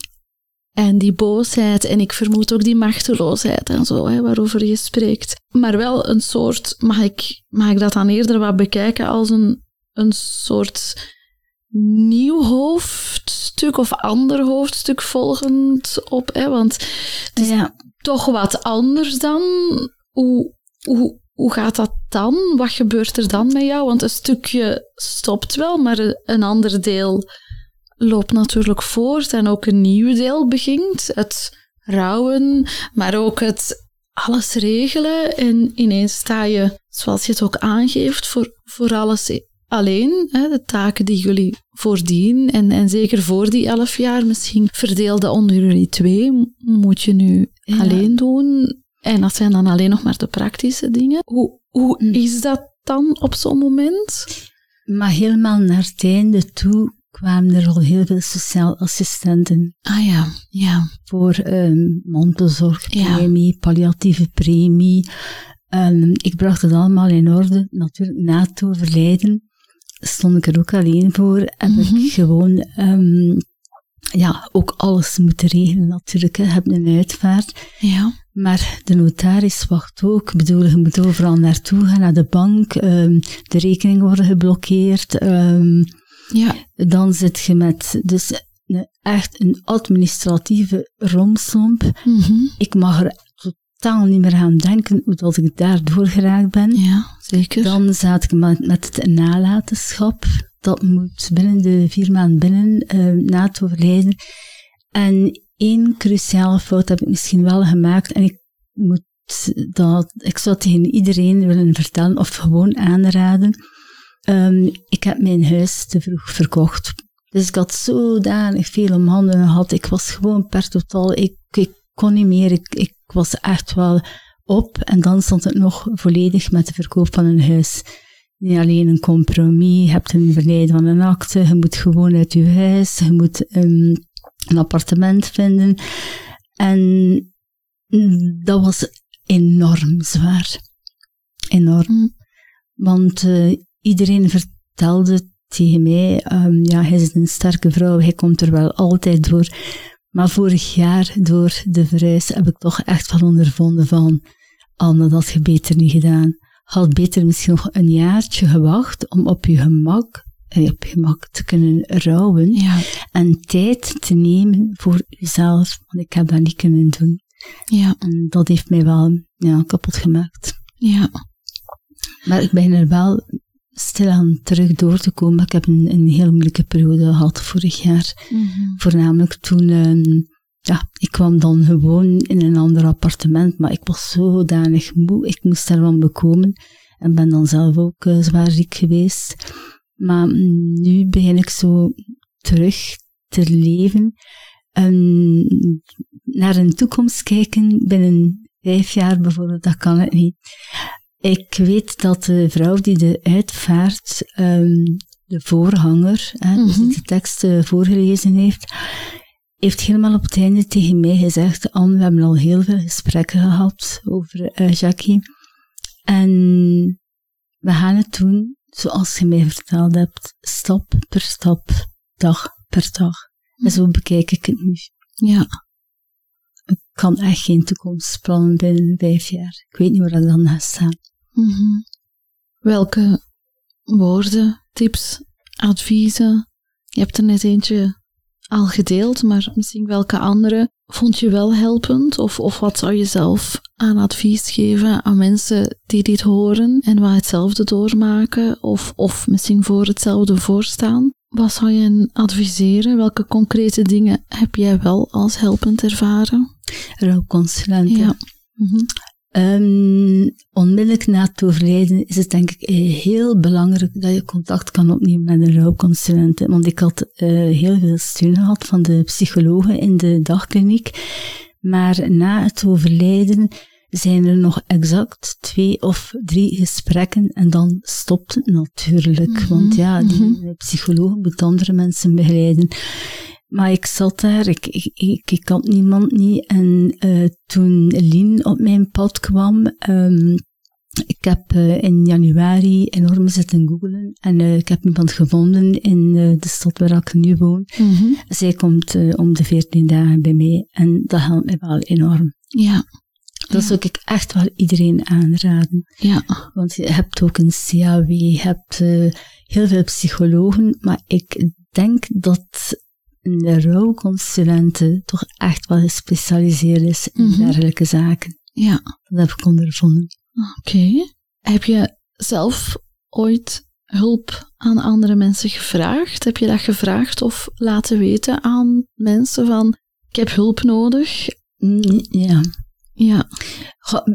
en die boosheid en ik vermoed ook die machteloosheid en zo, waarover je spreekt. Maar wel een soort, mag ik, mag ik dat dan eerder wat bekijken als een, een soort nieuw hoofdstuk of ander hoofdstuk volgend op, hè, want het is Ja. toch wat anders dan. Hoe, hoe, hoe gaat dat dan? Wat gebeurt er dan met jou? Want een stukje stopt wel, maar een ander deel loopt natuurlijk voort en ook een nieuw deel begint. Het rouwen, maar ook het alles regelen. En ineens sta je, zoals je het ook aangeeft, voor, voor alles alleen. Hè, de taken die jullie voordien en, en zeker voor die elf jaar misschien verdeelde onder jullie twee, moet je nu Ja. alleen doen. En dat zijn dan alleen nog maar de praktische dingen. Hoe, hoe Mm. is dat dan op zo'n moment? Maar helemaal naar het einde toe kwamen er al heel veel sociaal assistenten Ah ja, ja. voor ehm mantelzorgpremie, palliatieve premie. Ehm, ik bracht het allemaal in orde. Natuurlijk, na het overlijden stond ik er ook alleen voor. Heb Mhm. ik gewoon ehm, ja, ook alles moeten regelen natuurlijk. Hè. Heb een uitvaart. Ja. Maar de notaris wacht ook. Ik bedoel, je moet overal naartoe gaan, naar de bank. ehm, de rekeningen worden geblokkeerd. ehm, Ja. dan zit je met dus echt een administratieve romslomp. Mhm. Ik mag er totaal niet meer aan denken hoe dat ik daardoor geraakt ben. Ja, Dan zat ik met, het nalatenschap. Dat moet binnen de vier maanden binnen, eh, na het overlijden. En één cruciale fout heb ik misschien wel gemaakt. En ik moet dat, ik zou tegen iedereen willen vertellen of gewoon aanraden. Ehm, ik heb mijn huis te vroeg verkocht. Dus ik had zodanig veel om handen gehad. Ik was gewoon per totaal, ik, ik kon niet meer. Ik was echt wel op. En dan stond het nog volledig met de verkoop van een huis. Niet alleen een compromis, je hebt een verleden van een akte, je moet gewoon uit je huis, je moet ehm, een appartement vinden. En dat was enorm zwaar. Enorm. Mm. Want eh, iedereen vertelde tegen mij, ehm, ja, hij is een sterke vrouw, hij komt er wel altijd door. Maar vorig jaar, door de verhuis, heb ik toch echt wel ondervonden van, Anne, dat had je beter niet gedaan. Had beter misschien nog een jaartje gewacht om op je gemak, eh, op je gemak te kunnen rouwen Ja. en tijd te nemen voor jezelf. Want ik heb dat niet kunnen doen. Ja. En dat heeft mij wel ja, kapot gemaakt. Ja. Maar ik ben er wel stilaan terug door te komen. Ik heb een, een heel moeilijke periode gehad vorig jaar. Mhm. Voornamelijk toen, ehm, ja, ik kwam dan gewoon in een ander appartement, maar ik was zodanig moe, ik moest daarvan bekomen. En ben dan zelf ook eh, zwaar ziek geweest. Maar mm, nu begin ik zo terug te leven. En naar een toekomst kijken binnen vijf jaar bijvoorbeeld, dat kan ik niet. Ik weet dat de vrouw die de uitvaart, ehm, de voorhanger, hè, dus Mhm. die de tekst eh, voorgelezen heeft, heeft helemaal op het einde tegen mij gezegd, Anne, we hebben al heel veel gesprekken gehad over eh, Jackie. En we gaan het doen zoals je mij verteld hebt, stap per stap, dag per dag. En zo bekijk ik het nu. Ja. Ik kan echt geen toekomstplannen binnen vijf jaar. Ik weet niet waar ik dan ga staan. Mhm. Welke woorden, tips, adviezen? Je hebt er net eentje al gedeeld, maar misschien welke andere vond je wel helpend? Of, of wat zou je zelf aan advies geven aan mensen die dit horen en waar hetzelfde doormaken? Of, of misschien voor hetzelfde voorstaan? Wat zou je hen adviseren? Welke concrete dingen heb jij wel als helpend ervaren? Rouwconsulenten. Ja. Mhm. Ehm, onmiddellijk na het overlijden is het denk ik eh, heel belangrijk dat je contact kan opnemen met een rouwconsulent. Want ik had eh, heel veel steun gehad van de psychologen in de dagkliniek. Maar na het overlijden zijn er nog exact twee of drie gesprekken en dan stopt het natuurlijk. Mhm, Want ja, die mhm. psycholoog moet andere mensen begeleiden. Maar ik zat daar, ik, ik, ik, ik had niemand niet. En eh, toen Lien op mijn pad kwam, ehm, ik heb uh, in januari enorm zitten googlen en uh, ik heb iemand gevonden in uh, de stad waar ik nu woon. Mm -hmm. Zij komt om de 14 dagen bij mij en dat helpt mij wel enorm. Ja. Dat zou ik echt wel iedereen aanraden. Ja. Want je hebt ook een CAW, je hebt heel veel psychologen, maar ik denk dat een rouwconsulente toch echt wel gespecialiseerd is in mm -hmm. dergelijke zaken. Ja. Dat heb ik ondervonden. Oké. Heb je zelf ooit hulp aan andere mensen gevraagd? Heb je dat gevraagd of laten weten aan mensen van ik heb hulp nodig? Ja. Ja.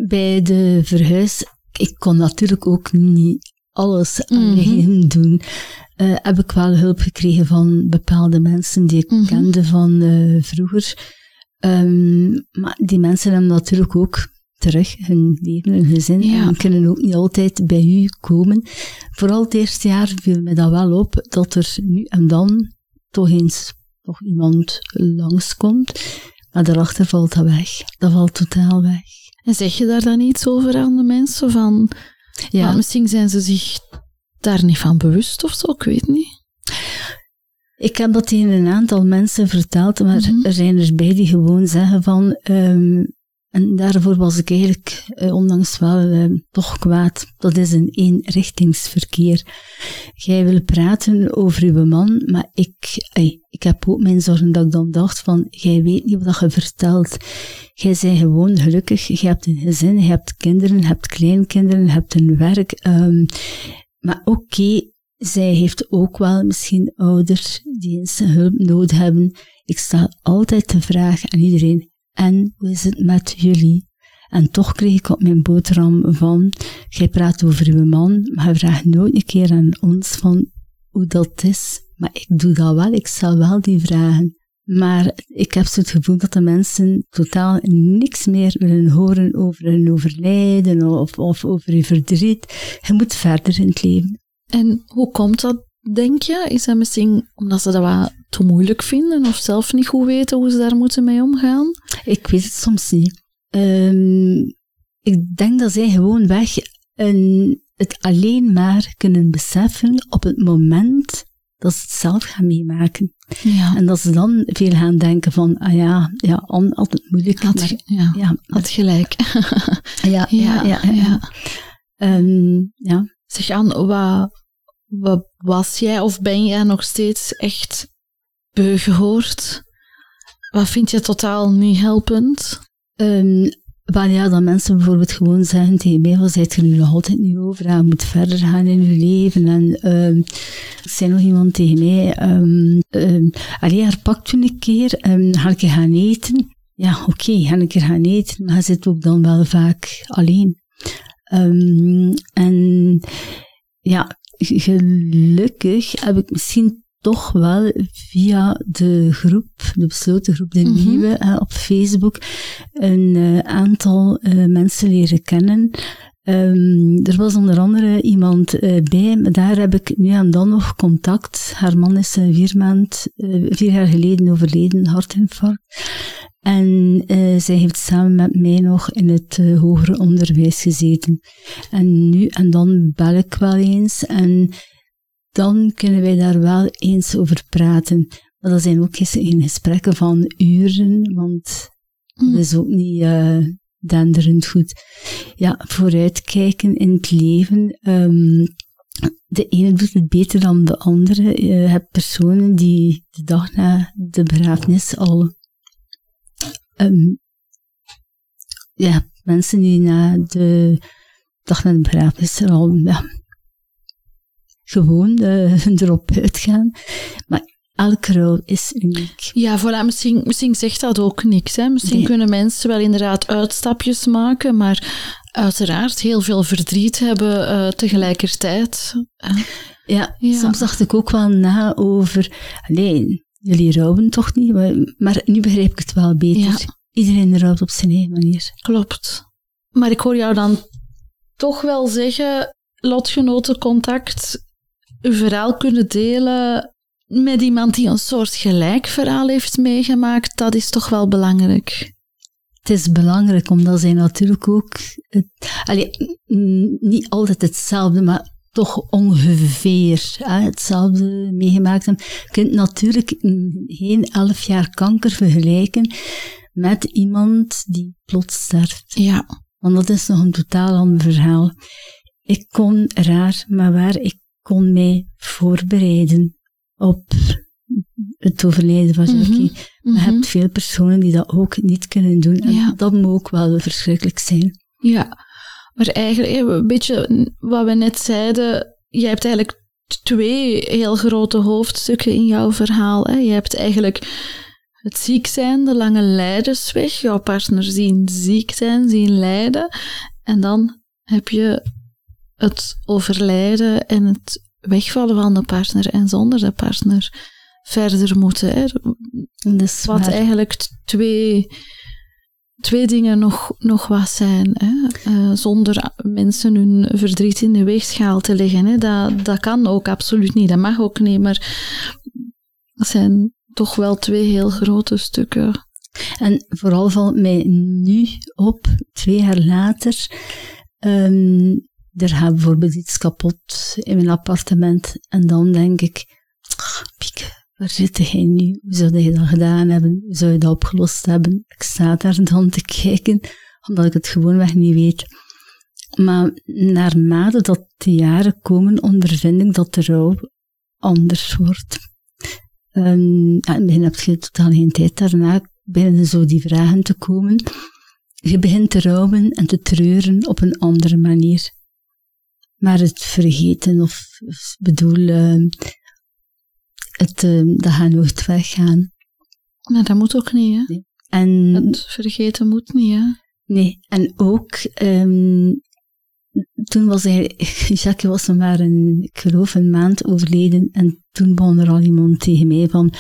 Bij de verhuis, ik kon natuurlijk ook niet alles alleen mm -hmm. doen. Uh, heb ik wel hulp gekregen van bepaalde mensen die ik mm -hmm. kende van uh, vroeger. Um, maar die mensen hebben natuurlijk ook terug hun leven, hun gezin. Ja. En kunnen ook niet altijd bij u komen. Vooral het eerste jaar viel me dat wel op, dat er nu en dan toch eens nog iemand langskomt. Maar daarachter valt dat weg. Dat valt totaal weg. En zeg je daar dan iets over aan de mensen? Van, ja. misschien zijn ze zich daar niet van bewust of zo, ik weet niet. Ik heb dat tegen een aantal mensen verteld, maar mm -hmm. er zijn er bij die gewoon zeggen van, um, en daarvoor was ik eigenlijk eh, onlangs wel eh, toch kwaad. Dat is een eenrichtingsverkeer. Jij wil praten over uw man, maar ik, ey, ik heb ook mijn zorgen dat ik dan dacht van, jij weet niet wat je vertelt. Jij bent gewoon gelukkig, je hebt een gezin, je hebt kinderen, je hebt kleinkinderen, je hebt een werk. Um, maar oké, zij heeft ook wel misschien ouders die eens hulp nodig hebben. Ik stel altijd de vraag aan iedereen, en hoe is het met jullie? En toch kreeg ik op mijn boterham van, jij praat over uw man, maar je vraagt nooit een keer aan ons van hoe dat is. Maar ik doe dat wel, ik stel wel die vragen. Maar ik heb zo het gevoel dat de mensen totaal niks meer willen horen over hun overlijden of, of over je verdriet. Je moet verder in het leven. En hoe komt dat, denk je? Is dat misschien omdat ze dat wat te moeilijk vinden of zelf niet goed weten hoe ze daar moeten mee omgaan? Ik weet het soms niet. Um, ik denk dat zij gewoon weg een, het alleen maar kunnen beseffen op het moment dat ze het zelf gaan meemaken. Ja. En dat ze dan veel gaan denken van, ah ja, ja altijd moeilijk. Had, maar, ja, ja, had gelijk. ja, ja, ja. ja, ja. Um, ja. Zeg aan, wat, wat was jij of ben jij nog steeds echt beu gehoord? Wat vind je totaal niet helpend? Um, Waar ja, dat mensen bijvoorbeeld gewoon zeggen tegen mij, wat je nu nog altijd niet over? Je moet verder gaan in je leven. En um, er zei nog iemand tegen mij, um, um, allee, pakt toen een keer, um, ga ik gaan eten? Ja, oké, okay, ga ik er gaan eten, maar zit ook dan wel vaak alleen. Um, en ja, gelukkig heb ik misschien toch wel via de groep, de besloten groep, de mm -hmm. nieuwe uh, op Facebook, een uh, aantal uh, mensen leren kennen. Um, er was onder andere iemand bij, maar daar heb ik nu en dan nog contact. Haar man is vier, maand, vier jaar geleden overleden, hartinfarct. En uh, zij heeft samen met mij nog in het uh, hoger onderwijs gezeten. En nu en dan bel ik wel eens en dan kunnen wij daar wel eens over praten. Maar dat zijn ook geen gesprekken van uren, want mm. dat is ook niet uh, denderend goed. Ja, vooruitkijken in het leven. Um, de ene doet het beter dan de andere. Je hebt personen die de dag na de begrafenis al. Um, ja, mensen die na de dag na de begrafenis al ja, gewoon uh, erop uitgaan. Maar elke rouw is uniek. Ja, voilà. Misschien, misschien zegt dat ook niks. Hè? Misschien nee. kunnen mensen wel inderdaad uitstapjes maken, maar uiteraard heel veel verdriet hebben uh, tegelijkertijd. Ja, ja, soms dacht ik ook wel na over... Alleen, jullie rouwen toch niet? Maar, maar nu begrijp ik het wel beter. Ja. Iedereen rouwt op zijn eigen manier. Klopt. Maar ik hoor jou dan toch wel zeggen, lotgenotencontact uw verhaal kunnen delen met iemand die een soort gelijk verhaal heeft meegemaakt, dat is toch wel belangrijk. het is belangrijk, omdat zij natuurlijk ook... Het, allee, niet altijd hetzelfde, maar toch ongeveer hè, hetzelfde meegemaakt hebben. Je kunt natuurlijk geen elf jaar kanker vergelijken met iemand die plots sterft. Ja. Want dat is nog een totaal ander verhaal. Ik kon raar, maar waar, ik kon mij voorbereiden op het overlijden van Jackie. Mm -hmm. Je hebt veel personen die dat ook niet kunnen doen. En dat moet ook wel verschrikkelijk zijn. Ja, maar eigenlijk, een beetje wat we net zeiden, je hebt eigenlijk twee heel grote hoofdstukken in jouw verhaal. Hè. Je hebt eigenlijk het ziek zijn, de lange lijdensweg, jouw partner zien ziek zijn, zien lijden. En dan heb je het overlijden en het wegvallen van de partner en zonder de partner verder moeten. Hè. Dus wat eigenlijk twee, twee dingen nog, nog wat zijn. Hè. Uh, zonder mensen hun verdriet in de weegschaal te leggen. Hè. Dat, dat kan ook absoluut niet. Dat mag ook niet. Maar dat zijn toch wel twee heel grote stukken. En vooral valt mij nu op, twee jaar later, um, er gaat bijvoorbeeld iets kapot in mijn appartement. En dan denk ik, Piek, waar zit jij nu? Hoe zou je dat gedaan hebben? Hoe zou je dat opgelost hebben? Ik sta daar dan te kijken, omdat ik het gewoonweg niet weet. Maar naarmate dat de jaren komen, ondervind ik dat de rouw anders wordt. Um, ja, in het begin heb je totaal geen tijd daarna, beginnen zo die vragen te komen. Je begint te rouwen en te treuren op een andere manier. Maar het vergeten, of, of bedoel, uh, het, uh, dat gaat nooit weggaan. Maar dat moet ook niet, hè? Nee. En, het vergeten moet niet, hè? Nee, en ook, um, toen was hij, Jacques was nog maar een, ik geloof, een maand overleden. En toen begon er al iemand tegen mij van,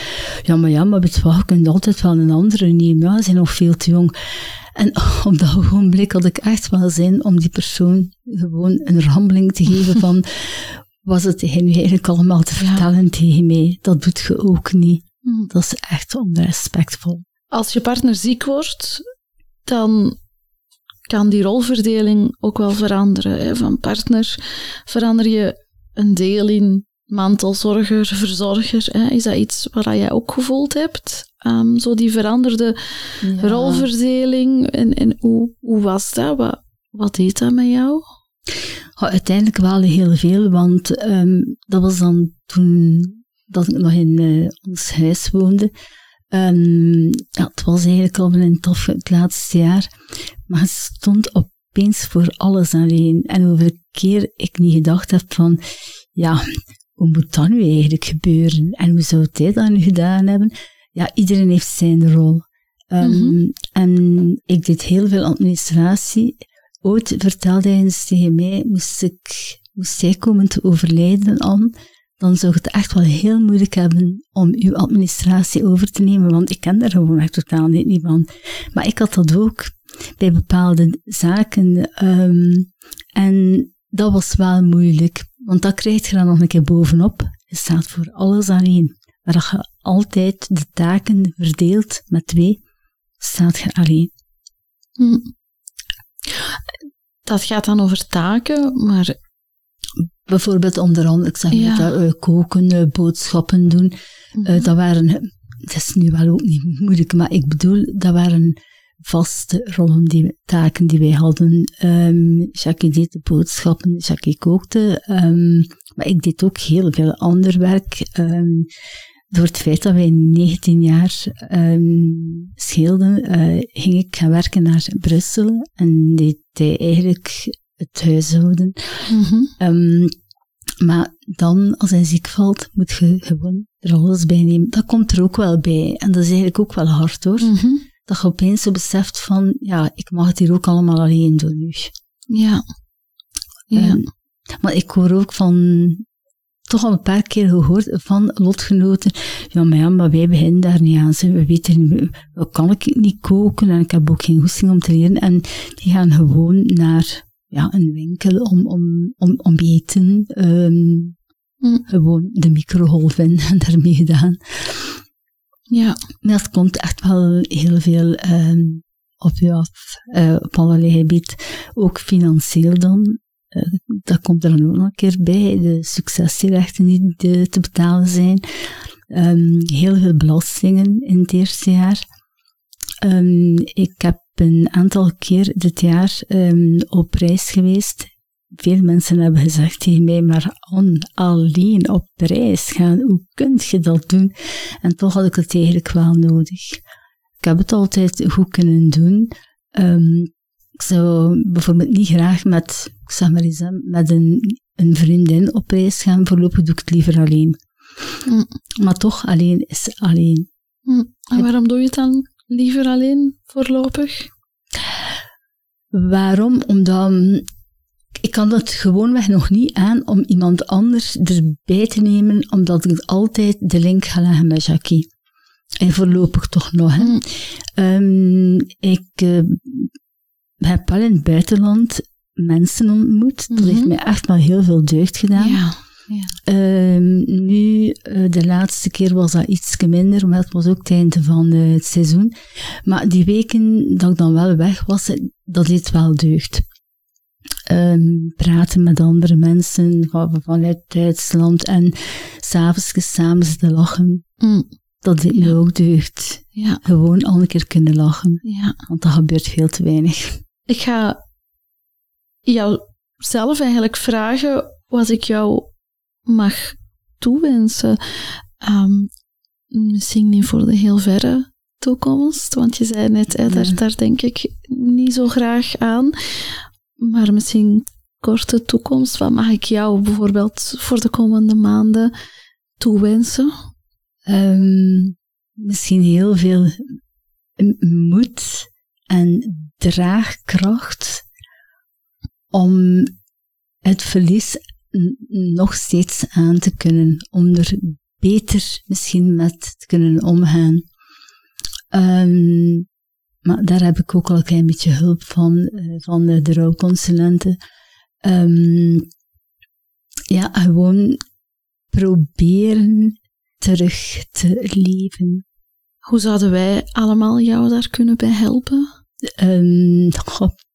ja, maar ja, maar je je kunt altijd wel een andere nemen. Ja, ze zijn nog veel te jong. En op dat ogenblik had ik echt wel zin om die persoon gewoon een rammeling te geven van, was het hij nu eigenlijk allemaal te vertellen tegen mij? Dat doet je ook niet. Hmm. Dat is echt onrespectvol. Als je partner ziek wordt, dan kan die rolverdeling ook wel veranderen. Hè? Van partner verander je een deel in mantelzorger, verzorger. Hè? Is dat iets wat jij ook gevoeld hebt? Um, zo die veranderde rolverdeling. En, en hoe, hoe was dat? Wat, wat deed dat met jou? uiteindelijk wel heel veel, want um, dat was dan toen dat ik nog in uh, ons huis woonde. Um, ja, het was eigenlijk al een tof het laatste jaar, maar het stond opeens voor alles alleen. En hoeveel keer ik niet gedacht heb van, ja, hoe moet dat nu eigenlijk gebeuren? En hoe zou hij dat nu gedaan hebben? Ja, iedereen heeft zijn rol. Um, mm -hmm. En ik deed heel veel administratie. Ooit vertelde hij eens tegen mij, moest, ik, moest jij komen te overlijden aan, dan zou het echt wel heel moeilijk hebben om uw administratie over te nemen, want ik ken daar gewoon echt totaal niet van. Maar ik had dat ook bij bepaalde zaken. Um, en dat was wel moeilijk, want dat krijg je dan nog een keer bovenop. Je staat voor alles alleen. Waar je altijd de taken verdeelt met twee, staat je alleen. Hm. Dat gaat dan over taken, maar... Bijvoorbeeld onder andere, ik zeg ja. dat, uh, koken, uh, boodschappen doen. Mm -hmm. uh, dat waren, dat is nu wel ook niet moeilijk, maar ik bedoel, dat waren vaste rollen, die taken die wij hadden. Um, Jackie deed de boodschappen, Jackie kookte, um, maar ik deed ook heel veel ander werk. Um, door het feit dat wij 19 jaar scheelden, uh, ging ik gaan werken naar Brussel en deed hij eigenlijk het huishouden. Mm -hmm. maar dan, als hij ziek valt, moet je gewoon er alles bij nemen. Dat komt er ook wel bij. En dat is eigenlijk ook wel hard hoor. Mm -hmm. Dat je opeens zo beseft van, ja, ik mag het hier ook allemaal alleen doen nu. Ja. ja. Um, maar ik hoor ook van toch al een paar keer gehoord van lotgenoten. Ja, maar ja, maar wij beginnen daar niet aan. We weten niet, kan ik niet koken en ik heb ook geen goesting om te leren. En die gaan gewoon naar ja, een winkel om, om, om, om eten. Um, mm. Gewoon de microgolf in en daarmee gedaan. Ja. Het komt echt wel heel veel um, op, ja, uh, op allerlei gebied. Ook financieel dan. Uh, dat komt er dan ook nog een keer bij. De successierechten die te betalen zijn. Um, heel veel belastingen in het eerste jaar. Um, ik heb een aantal keer dit jaar um, op reis geweest. Veel mensen hebben gezegd tegen mij, maar on, alleen op reis gaan, hoe kun je dat doen? En toch had ik het eigenlijk wel nodig. Ik heb het altijd goed kunnen doen. Um, ik zou bijvoorbeeld niet graag met, ik zeg maar eens, met een, een vriendin op reis gaan. Voorlopig doe ik het liever alleen. Mm. Maar toch, alleen is alleen. Mm. En waarom doe je het dan liever alleen voorlopig? Waarom? Omdat mm, ik kan dat gewoonweg nog niet aan om iemand anders erbij te nemen, omdat ik altijd de link ga leggen met Jackie. En voorlopig toch nog. Hè. Um, ik uh, heb wel in het buitenland mensen ontmoet. Dat heeft mhm. mij echt wel heel veel deugd gedaan. Ja. Ja. Um, nu, uh, de laatste keer was dat iets minder, maar het was ook het einde van uh, het seizoen. Maar die weken dat ik dan wel weg was, dat deed wel deugd. Um, praten met andere mensen van, vanuit Duitsland en s'avonds samen zitten lachen. Mm. Dat me ook deugd. Ja. Gewoon al een keer kunnen lachen. Ja. Want dat gebeurt veel te weinig. Ik ga jou zelf eigenlijk vragen wat ik jou mag toewensen. Um, misschien niet voor de heel verre toekomst, want je zei net, hè, daar, daar denk ik niet zo graag aan. Maar misschien korte toekomst, wat mag ik jou bijvoorbeeld voor de komende maanden toewensen? Um, misschien heel veel moed en draagkracht om het verlies nog steeds aan te kunnen, om er beter misschien met te kunnen omgaan. Um, maar daar heb ik ook al een klein beetje hulp van, uh, van de, de rouwconsulenten. Um, ja, gewoon proberen terug te leven. Hoe zouden wij allemaal jou daar kunnen bij helpen? Um,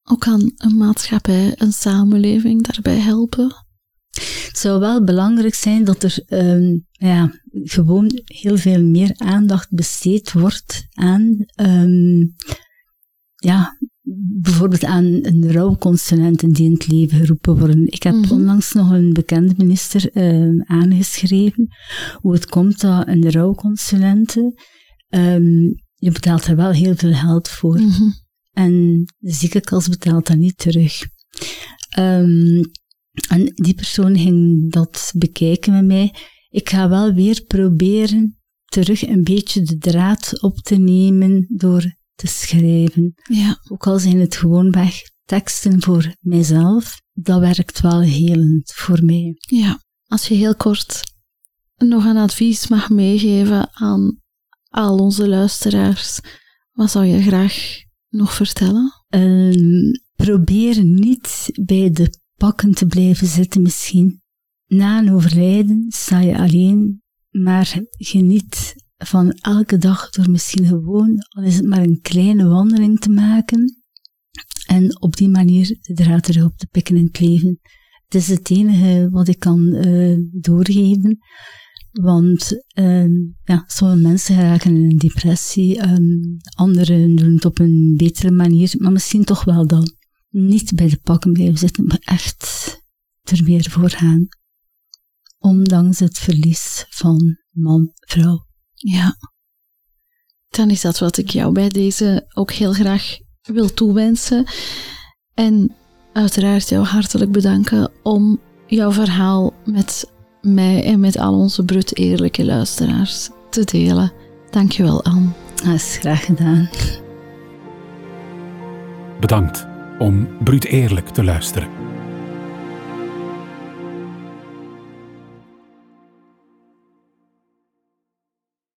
ook kan een maatschappij, een samenleving daarbij helpen? Het zou wel belangrijk zijn dat er um, ja, gewoon heel veel meer aandacht besteed wordt aan, um, ja, bijvoorbeeld aan een rouwconsulenten die in het leven geroepen worden. Ik heb mhm. onlangs nog een bekende minister um, aangeschreven hoe het komt dat een rouwconsulente, je betaalt er wel heel veel geld voor. Mm En de betaalt dat niet terug. Um, en die persoon ging dat bekijken met mij. Ik ga wel weer proberen terug een beetje de draad op te nemen door te schrijven. Ja. Ook al zijn het gewoon weg teksten voor mijzelf, dat werkt wel helend voor mij. Ja, als je heel kort nog een advies mag meegeven aan al onze luisteraars, wat zou je graag nog vertellen? Um, probeer niet bij de pakken te blijven zitten misschien. Na een overlijden sta je alleen, maar geniet van elke dag door misschien gewoon, al is het maar een kleine wandeling te maken, en op die manier de draad terug op te pikken in het leven. Het is het enige wat ik kan uh, doorgeven. Want uh, ja, sommige mensen raken in een depressie, um, anderen doen het op een betere manier, maar misschien toch wel dan niet bij de pakken blijven zitten, maar echt er weer voor gaan. Ondanks het verlies van man, vrouw. Ja. Dan is dat wat ik jou bij deze ook heel graag wil toewensen. En uiteraard jou hartelijk bedanken om jouw verhaal met mij en met al onze brut eerlijke luisteraars te delen. Dankjewel, Anne. Dat is graag gedaan. Bedankt om bruut eerlijk te luisteren.